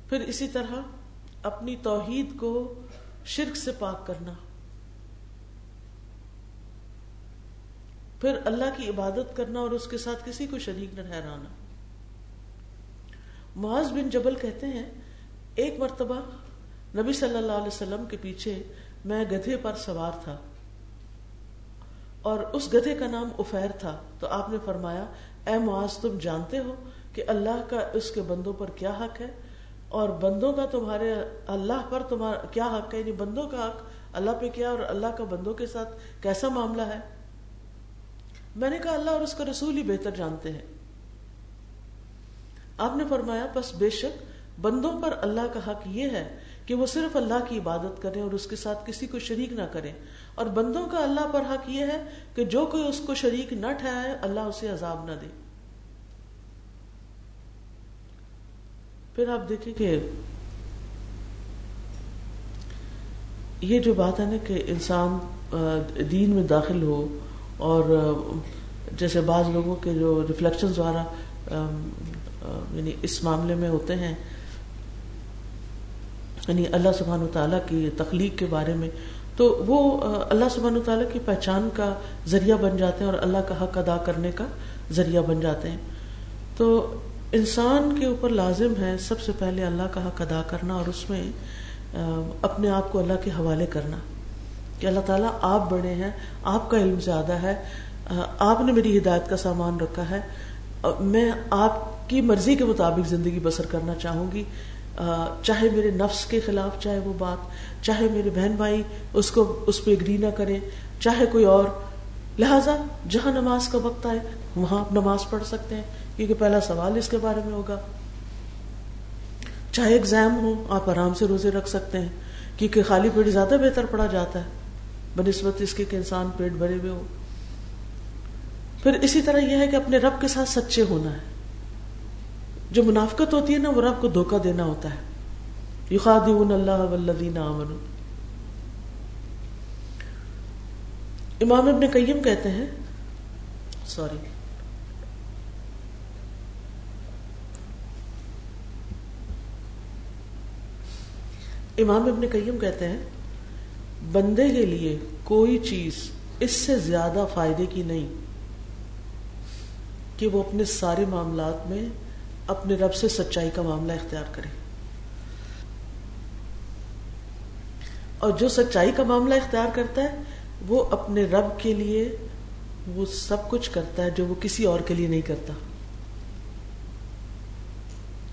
پھر اسی طرح اپنی توحید کو شرک سے پاک کرنا۔ پھر اللہ کی عبادت کرنا اور اس کے ساتھ کسی کو شریک نہ ٹھہرانا۔ معاذ بن جبل کہتے ہیں، ایک مرتبہ نبی صلی اللہ علیہ وسلم کے پیچھے میں گدھے پر سوار تھا۔ اور اس گدھے کا نام افیر تھا۔ تو آپ نے فرمایا، اے معاذ، تم جانتے ہو کہ اللہ کا اس کے بندوں پر کیا حق ہے؟ اور بندوں کا تمہارے اللہ پر تمہارا کیا حق ہے؟ یعنی بندوں کا حق اللہ پہ کیا اور اللہ کا بندوں کے ساتھ کیسا معاملہ ہے؟ میں نے کہا اللہ اور اس کا رسول ہی بہتر جانتے ہیں۔ آپ نے فرمایا، بس بے شک بندوں پر اللہ کا حق یہ ہے کہ وہ صرف اللہ کی عبادت کریں اور اس کے ساتھ کسی کو شریک نہ کریں۔ اور بندوں کا اللہ پر حق یہ ہے کہ جو کوئی اس کو شریک نہ ٹھہرائے، اللہ اسے عذاب نہ دے۔ پھر آپ دیکھیں کہ یہ جو بات ہے نا کہ انسان دین میں داخل ہو اور جیسے بعض لوگوں کے جو ریفلیکشن دوارا یعنی اس معاملے میں ہوتے ہیں یعنی اللہ سبحان و تعالیٰ کی تخلیق کے بارے میں، تو وہ اللہ سبحان و تعالیٰ کی پہچان کا ذریعہ بن جاتے ہیں اور اللہ کا حق ادا کرنے کا ذریعہ بن جاتے ہیں۔ تو انسان کے اوپر لازم ہے سب سے پہلے اللہ کا حق ادا کرنا اور اس میں اپنے آپ کو اللہ کے حوالے کرنا۔ کہ اللہ تعالیٰ آپ بڑے ہیں، آپ کا علم زیادہ ہے، آپ نے میری ہدایت کا سامان رکھا ہے، میں آپ کی مرضی کے مطابق زندگی بسر کرنا چاہوں گی۔ چاہے میرے نفس کے خلاف چاہے وہ بات، چاہے میرے بہن بھائی اس کو، اس پہ اگری نہ کریں، چاہے کوئی اور۔ لہذا جہاں نماز کا وقت آئے، وہاں آپ نماز پڑھ سکتے ہیں، کیونکہ پہلا سوال اس کے بارے میں ہوگا۔ چاہے ایگزام ہو آپ آرام سے روزے رکھ سکتے ہیں، کیونکہ خالی پیٹ زیادہ بہتر پڑا جاتا ہے۔ بنسبت اس کے کہ انسان پیٹ بھرے ہوئے ہو پھر اسی طرح یہ ہے کہ اپنے رب کے ساتھ سچے ہونا ہے۔ جو منافقت ہوتی ہے نا، وہ رب کو دھوکا دینا ہوتا ہے۔ یخادعون اللہ والذین آمنوا۔ امام ابن قیم کہتے ہیں، سوری۔ امام ابن قیم کہتے ہیں بندے کے لیے کوئی چیز اس سے زیادہ فائدے کی نہیں کہ وہ اپنے سارے معاملات میں اپنے رب سے سچائی کا معاملہ اختیار کرے۔ اور جو سچائی کا معاملہ اختیار کرتا ہے، وہ اپنے رب کے لیے وہ سب کچھ کرتا ہے جو وہ کسی اور کے لیے نہیں کرتا۔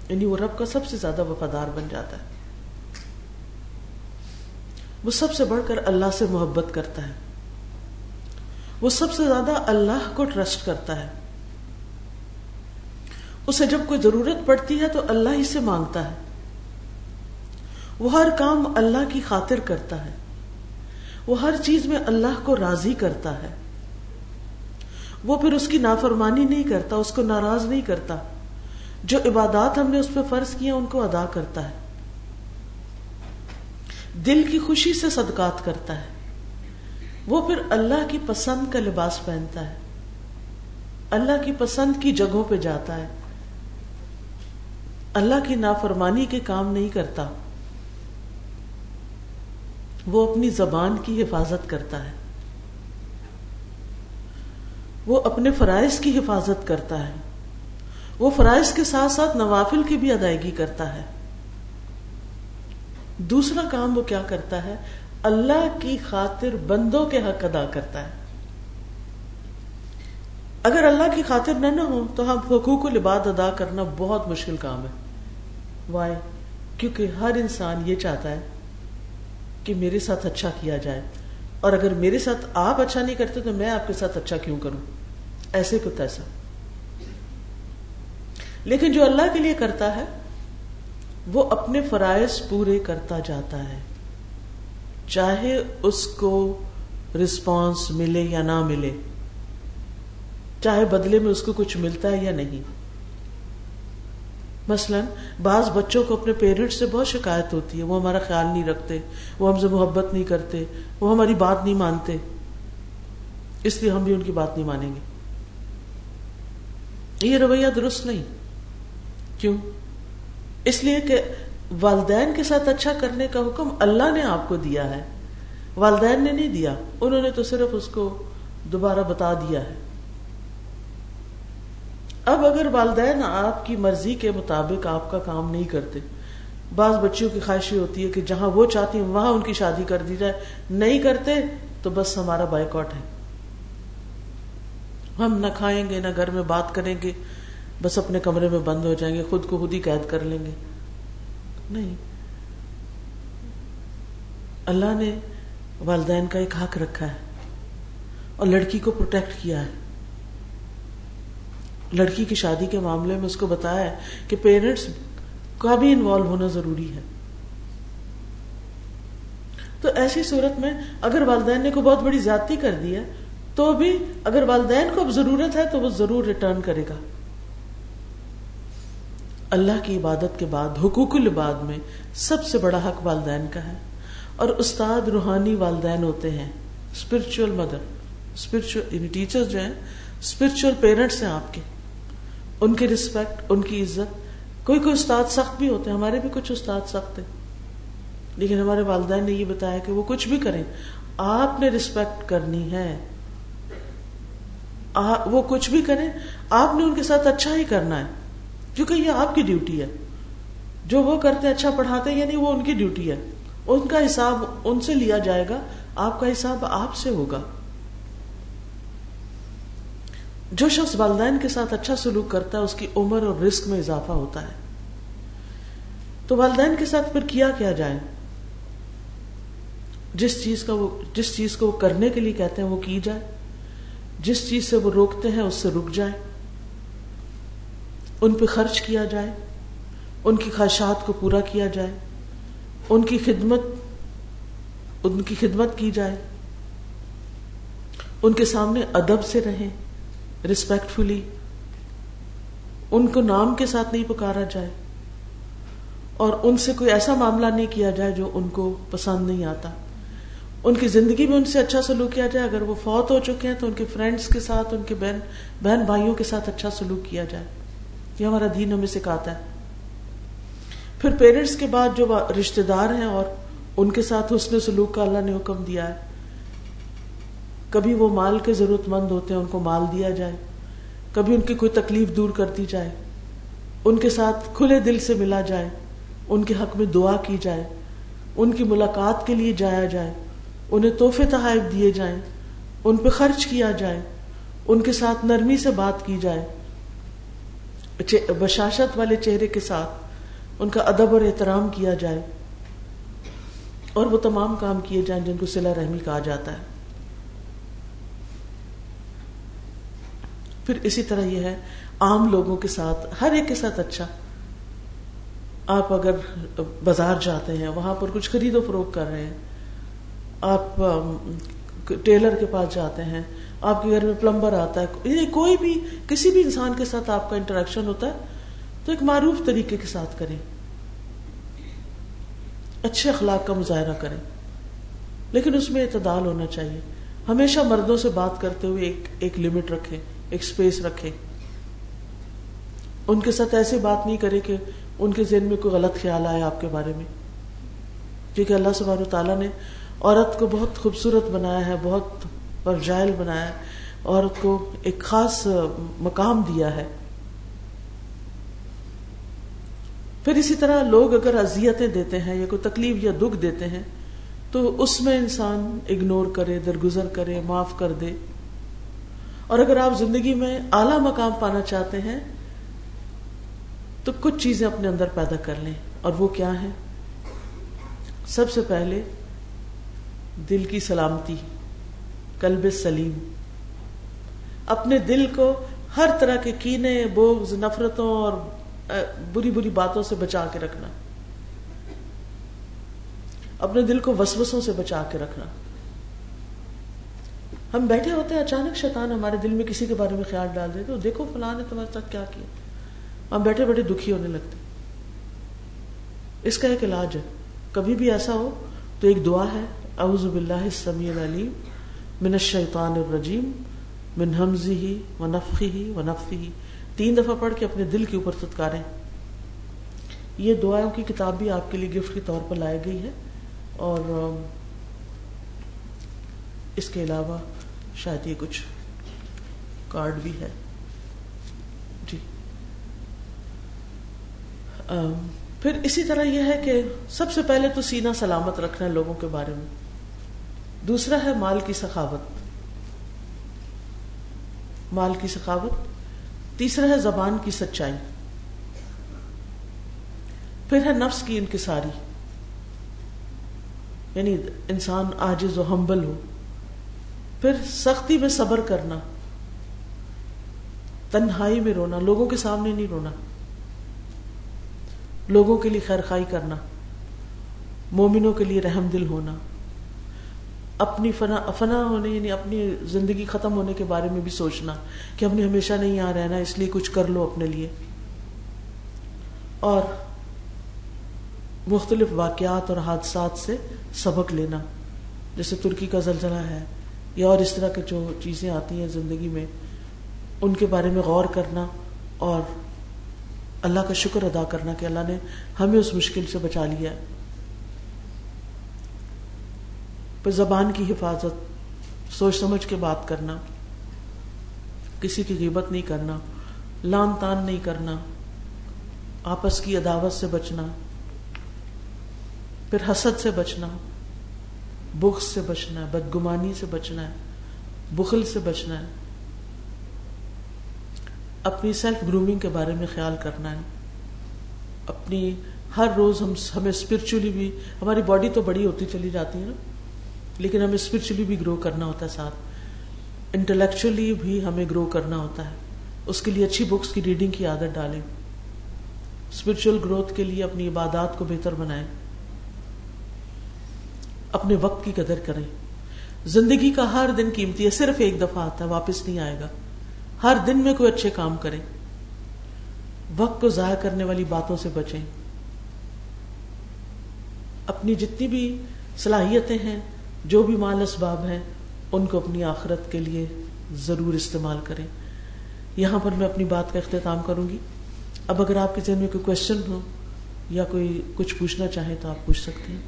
یعنی وہ رب کا سب سے زیادہ وفادار بن جاتا ہے۔ وہ سب سے بڑھ کر اللہ سے محبت کرتا ہے۔ وہ سب سے زیادہ اللہ کو ٹرسٹ کرتا ہے۔ اسے جب کوئی ضرورت پڑتی ہے تو اللہ ہی سے مانگتا ہے۔ وہ ہر کام اللہ کی خاطر کرتا ہے۔ وہ ہر چیز میں اللہ کو راضی کرتا ہے۔ وہ پھر اس کی نافرمانی نہیں کرتا، اس کو ناراض نہیں کرتا۔ جو عبادات ہم نے اس پہ فرض کیا ان کو ادا کرتا ہے۔ دل کی خوشی سے صدقات کرتا ہے۔ وہ پھر اللہ کی پسند کا لباس پہنتا ہے۔ اللہ کی پسند کی جگہوں پہ جاتا ہے۔ اللہ کی نافرمانی کے کام نہیں کرتا۔ وہ اپنی زبان کی حفاظت کرتا ہے۔ وہ اپنے فرائض کی حفاظت کرتا ہے۔ وہ فرائض کے ساتھ ساتھ نوافل کی بھی ادائیگی کرتا ہے۔ دوسرا کام وہ کیا کرتا ہے؟ اللہ کی خاطر بندوں کے حق ادا کرتا ہے۔ اگر اللہ کی خاطر نہ نہ ہو تو ہم حقوق العباد ادا کرنا بہت مشکل کام ہے۔ وائے کیونکہ ہر انسان یہ چاہتا ہے کہ میرے ساتھ اچھا کیا جائے۔ اور اگر میرے ساتھ آپ اچھا نہیں کرتے تو میں آپ کے ساتھ اچھا کیوں کروں؟ ایسے کو ایسا۔ لیکن جو اللہ کے لیے کرتا ہے وہ اپنے فرائض پورے کرتا جاتا ہے۔ چاہے اس کو رسپانس ملے یا نہ ملے، چاہے بدلے میں اس کو کچھ ملتا ہے یا نہیں۔ مثلا، بعض بچوں کو اپنے پیرنٹس سے بہت شکایت ہوتی ہے، وہ ہمارا خیال نہیں رکھتے، وہ ہم سے محبت نہیں کرتے، وہ ہماری بات نہیں مانتے۔ اس لیے ہم بھی ان کی بات نہیں مانیں گے۔ یہ رویہ درست نہیں۔ کیوں؟ اس لیے کہ والدین کے ساتھ اچھا کرنے کا حکم اللہ نے آپ کو دیا ہے۔ والدین نے نہیں دیا، انہوں نے تو صرف اس کو دوبارہ بتا دیا ہے۔ اب اگر والدین آپ کی مرضی کے مطابق آپ کا کام نہیں کرتے، بعض بچیوں کی خواہش ہوتی ہے کہ جہاں وہ چاہتی ہیں، وہاں ان کی شادی کر دی جائے۔ نہیں کرتے تو بس ہمارا بائیکاٹ ہے۔ ہم نہ کھائیں گے، نہ گھر میں بات کریں گے۔ بس اپنے کمرے میں بند ہو جائیں گے، خود کو خود ہی قید کر لیں گے۔ نہیں۔ اللہ نے والدین کا ایک حق رکھا ہے اور لڑکی کو پروٹیکٹ کیا ہے۔ لڑکی کی شادی کے معاملے میں اس کو بتایا ہے کہ پیرنٹس کا بھی انوالو ہونا ضروری ہے۔ تو ایسی صورت میں اگر والدین نے کوئی بہت بڑی زیادتی کر دی ہے، تو بھی اگر والدین کو اب ضرورت ہے تو وہ ضرور ریٹرن کرے گا۔ اللہ کی عبادت کے بعد، حقوق العباد میں سب سے بڑا حق والدین کا ہے۔ اور استاد روحانی والدین ہوتے ہیں۔ اسپرچل مدر اسپرچل ٹیچر جو ہیں اسپرچل پیرنٹس ہیں آپ کے۔ ان کی رسپیکٹ ان کی عزت۔ کوئی کوئی استاد سخت بھی ہوتے ہیں، ہمارے بھی کچھ استاد سخت ہیں۔ لیکن ہمارے والدین نے یہ بتایا کہ وہ کچھ بھی کریں، آپ نے رسپیکٹ کرنی ہے۔ وہ کچھ بھی کریں، آپ نے ان کے ساتھ اچھا ہی کرنا ہے۔ کیونکہ یہ آپ کی ڈیوٹی ہے۔ جو وہ کرتے اچھا پڑھاتے یعنی وہ ان کی ڈیوٹی ہے۔ ان کا حساب ان سے لیا جائے گا، آپ کا حساب آپ سے ہوگا۔ جو شخص والدین کے ساتھ اچھا سلوک کرتا ہے، اس کی عمر اور رسک میں اضافہ ہوتا ہے۔ تو والدین کے ساتھ پھر کیا کیا جائے؟ جس چیز کا وہ، جس چیز کو وہ کرنے کے لیے کہتے ہیں، وہ کی جائے۔ جس چیز سے وہ روکتے ہیں، اس سے رک جائے۔ ان پہ خرچ کیا جائے، ان کی خواہشات کو پورا کیا جائے، ان کی خدمت، ان کی خدمت کی جائے۔ ان کے سامنے ادب سے رہیں ریسپیکٹفلی ان کو نام کے ساتھ نہیں پکارا جائے۔ اور ان سے کوئی ایسا معاملہ نہیں کیا جائے جو ان کو پسند نہیں آتا۔ ان کی زندگی میں ان سے اچھا سلوک کیا جائے۔ اگر وہ فوت ہو چکے ہیں تو ان کے فرینڈس کے ساتھ، ان کے بہن بہن بھائیوں کے ساتھ اچھا سلوک کیا جائے۔ یہ ہمارا دین ہمیں سکھاتا ہے۔ پھر پیرنٹس کے بعد جو رشتے دار ہیں اور ان کے ساتھ حسن سلوک کا اللہ نے حکم دیا ہے۔ کبھی وہ مال کے ضرورت مند ہوتے ہیں، ان کو مال دیا جائے۔ کبھی ان کی کوئی تکلیف دور کر دی جائے۔ ان کے ساتھ کھلے دل سے ملا جائے۔ ان کے حق میں دعا کی جائے۔ ان کی ملاقات کے لیے جایا جائے۔ انہیں تحفے تحائف دیے جائیں۔ ان پہ خرچ کیا جائے۔ ان کے ساتھ نرمی سے بات کی جائے۔ بشاشت والے چہرے کے ساتھ ان کا ادب اور احترام کیا جائے اور وہ تمام کام کیے جائیں جن کو سلا رحمی کہا جاتا ہے۔ پھر اسی طرح یہ ہے، عام لوگوں کے ساتھ، ہر ایک کے ساتھ اچھا۔ آپ اگر بازار جاتے ہیں، وہاں پر کچھ خرید و فروخت کر رہے ہیں، آپ، ٹیلر کے پاس جاتے ہیں آپ کے گھر میں پلمبر آتا ہے یعنی کوئی بھی، کسی بھی انسان کے ساتھ آپ کا انٹریکشن ہوتا ہے، تو ایک معروف طریقے کے ساتھ کریں۔ اچھے اخلاق کا مظاہرہ کریں۔ لیکن اس میں اعتدال ہونا چاہیے۔ ہمیشہ مردوں سے بات کرتے ہوئے ایک ایک لمٹ رکھے ایک اسپیس رکھے ان کے ساتھ ایسی بات نہیں کرے کہ ان کے ذہن میں کوئی غلط خیال آئے آپ کے بارے میں۔ کیونکہ اللہ سبحانہ تعالیٰ نے عورت کو بہت خوبصورت بنایا ہے، بہت پرجائل بنایا عورت کو ایک خاص مقام دیا ہے۔ پھر اسی طرح لوگ اگر اذیتیں دیتے ہیں یا کوئی تکلیف یا دکھ دیتے ہیں، تو اس میں انسان اگنور کرے، درگزر کرے، معاف کر دے۔ اور اگر آپ زندگی میں اعلی مقام پانا چاہتے ہیں، تو کچھ چیزیں اپنے اندر پیدا کر لیں۔ اور وہ کیا ہے سب سے پہلے دل کی سلامتی۔ کلب سلیم۔ اپنے دل کو ہر طرح کے کینے بوگز نفرتوں اور بری بری باتوں سے بچا کے رکھنا۔ اپنے دل کو وسوسوں سے بچا کے رکھنا۔ ہم بیٹھے ہوتے ہیں، اچانک شیطان ہمارے دل میں کسی کے بارے میں خیال ڈال دیتے دیکھو فلاں نے تمہارے ساتھ کیا کیا۔ ہم بیٹھے بیٹھے دکھی ہونے لگتے اس کا ایک علاج ہے۔ کبھی بھی ایسا ہو تو ایک دعا ہے، اعوذ باللہ السمیع العلیم من الشیطان الرجیم، من حمزه ونفخه ونفثه تین دفعہ پڑھ کے اپنے دل کے اوپر ستکارے یہ دعاؤں کی کتاب بھی آپ کے لیے گفٹ کے طور پر لائی گئی ہے۔ اور اس کے علاوہ شاید یہ کچھ کارڈ بھی ہے۔ جی۔ پھر اسی طرح یہ ہے کہ سب سے پہلے تو سینہ سلامت رکھنا ہے لوگوں کے بارے میں۔ دوسرا ہے مال کی سخاوت۔ مال کی سخاوت۔ تیسرا ہے زبان کی سچائی۔ پھر ہے نفس کی انکساری۔ یعنی انسان آجز و ہمبل ہو۔ پھر سختی میں صبر کرنا۔ تنہائی میں رونا۔ لوگوں کے سامنے نہیں رونا۔ لوگوں کے لیے خیر خائی کرنا۔ مومنوں کے لیے رحم دل ہونا۔ اپنی فنا فنا ہونے یعنی اپنی زندگی ختم ہونے کے بارے میں بھی سوچنا کہ ہم نے ہمیشہ نہیں یہاں رہنا، اس لیے کچھ کر لو اپنے لیے۔ اور مختلف واقعات اور حادثات سے سبق لینا۔ جیسے ترکی کا زلزلہ ہے یا اور اس طرح کے جو چیزیں آتی ہیں زندگی میں، ان کے بارے میں غور کرنا اور اللہ کا شکر ادا کرنا کہ اللہ نے ہمیں اس مشکل سے بچا لیا۔ ہے پھر زبان کی حفاظت، سوچ سمجھ کے بات کرنا، کسی کی غیبت نہیں کرنا، لان تان نہیں کرنا، آپس کی عداوت سے بچنا، پھر حسد سے بچنا بخ سے بچنا ہے بدگمانی سے بچنا ہے بخل سے بچنا ہے اپنی سیلف گرومنگ کے بارے میں خیال کرنا ہے۔ اپنی ہر روز ہم، ہمیں اسپرچولی بھی، ہماری باڈی تو بڑی ہوتی چلی جاتی ہے نا۔ لیکن ہمیں اسپرچلی بھی گرو کرنا ہوتا ہے ساتھ۔ انٹلیکچولی بھی ہمیں گرو کرنا ہوتا ہے۔ اس کے لیے اچھی بکس کی ریڈنگ کی عادت ڈالیں۔ اسپرچل گروتھ کے لیے اپنی عبادات کو بہتر بنائیں۔ اپنے وقت کی قدر کریں۔ زندگی کا ہر دن قیمتی ہے، صرف ایک دفعہ آتا ہے، واپس نہیں آئے گا۔ ہر دن میں کوئی اچھے کام کریں۔ وقت کو ضائع کرنے والی باتوں سے بچیں۔ اپنی جتنی بھی صلاحیتیں ہیں جو بھی مال اسباب ہیں، ان کو اپنی آخرت کے لیے ضرور استعمال کریں۔ یہاں پر میں اپنی بات کا اختتام کروں گی۔ اب اگر آپ کے ذہن میں کوئی کوشچن ہو یا کوئی کچھ پوچھنا چاہیں تو آپ پوچھ سکتے ہیں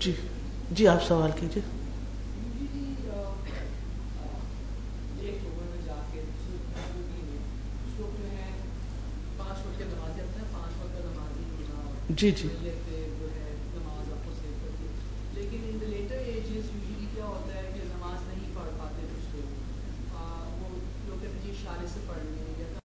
جی جی آپ سوال کیجیے۔ جی جی۔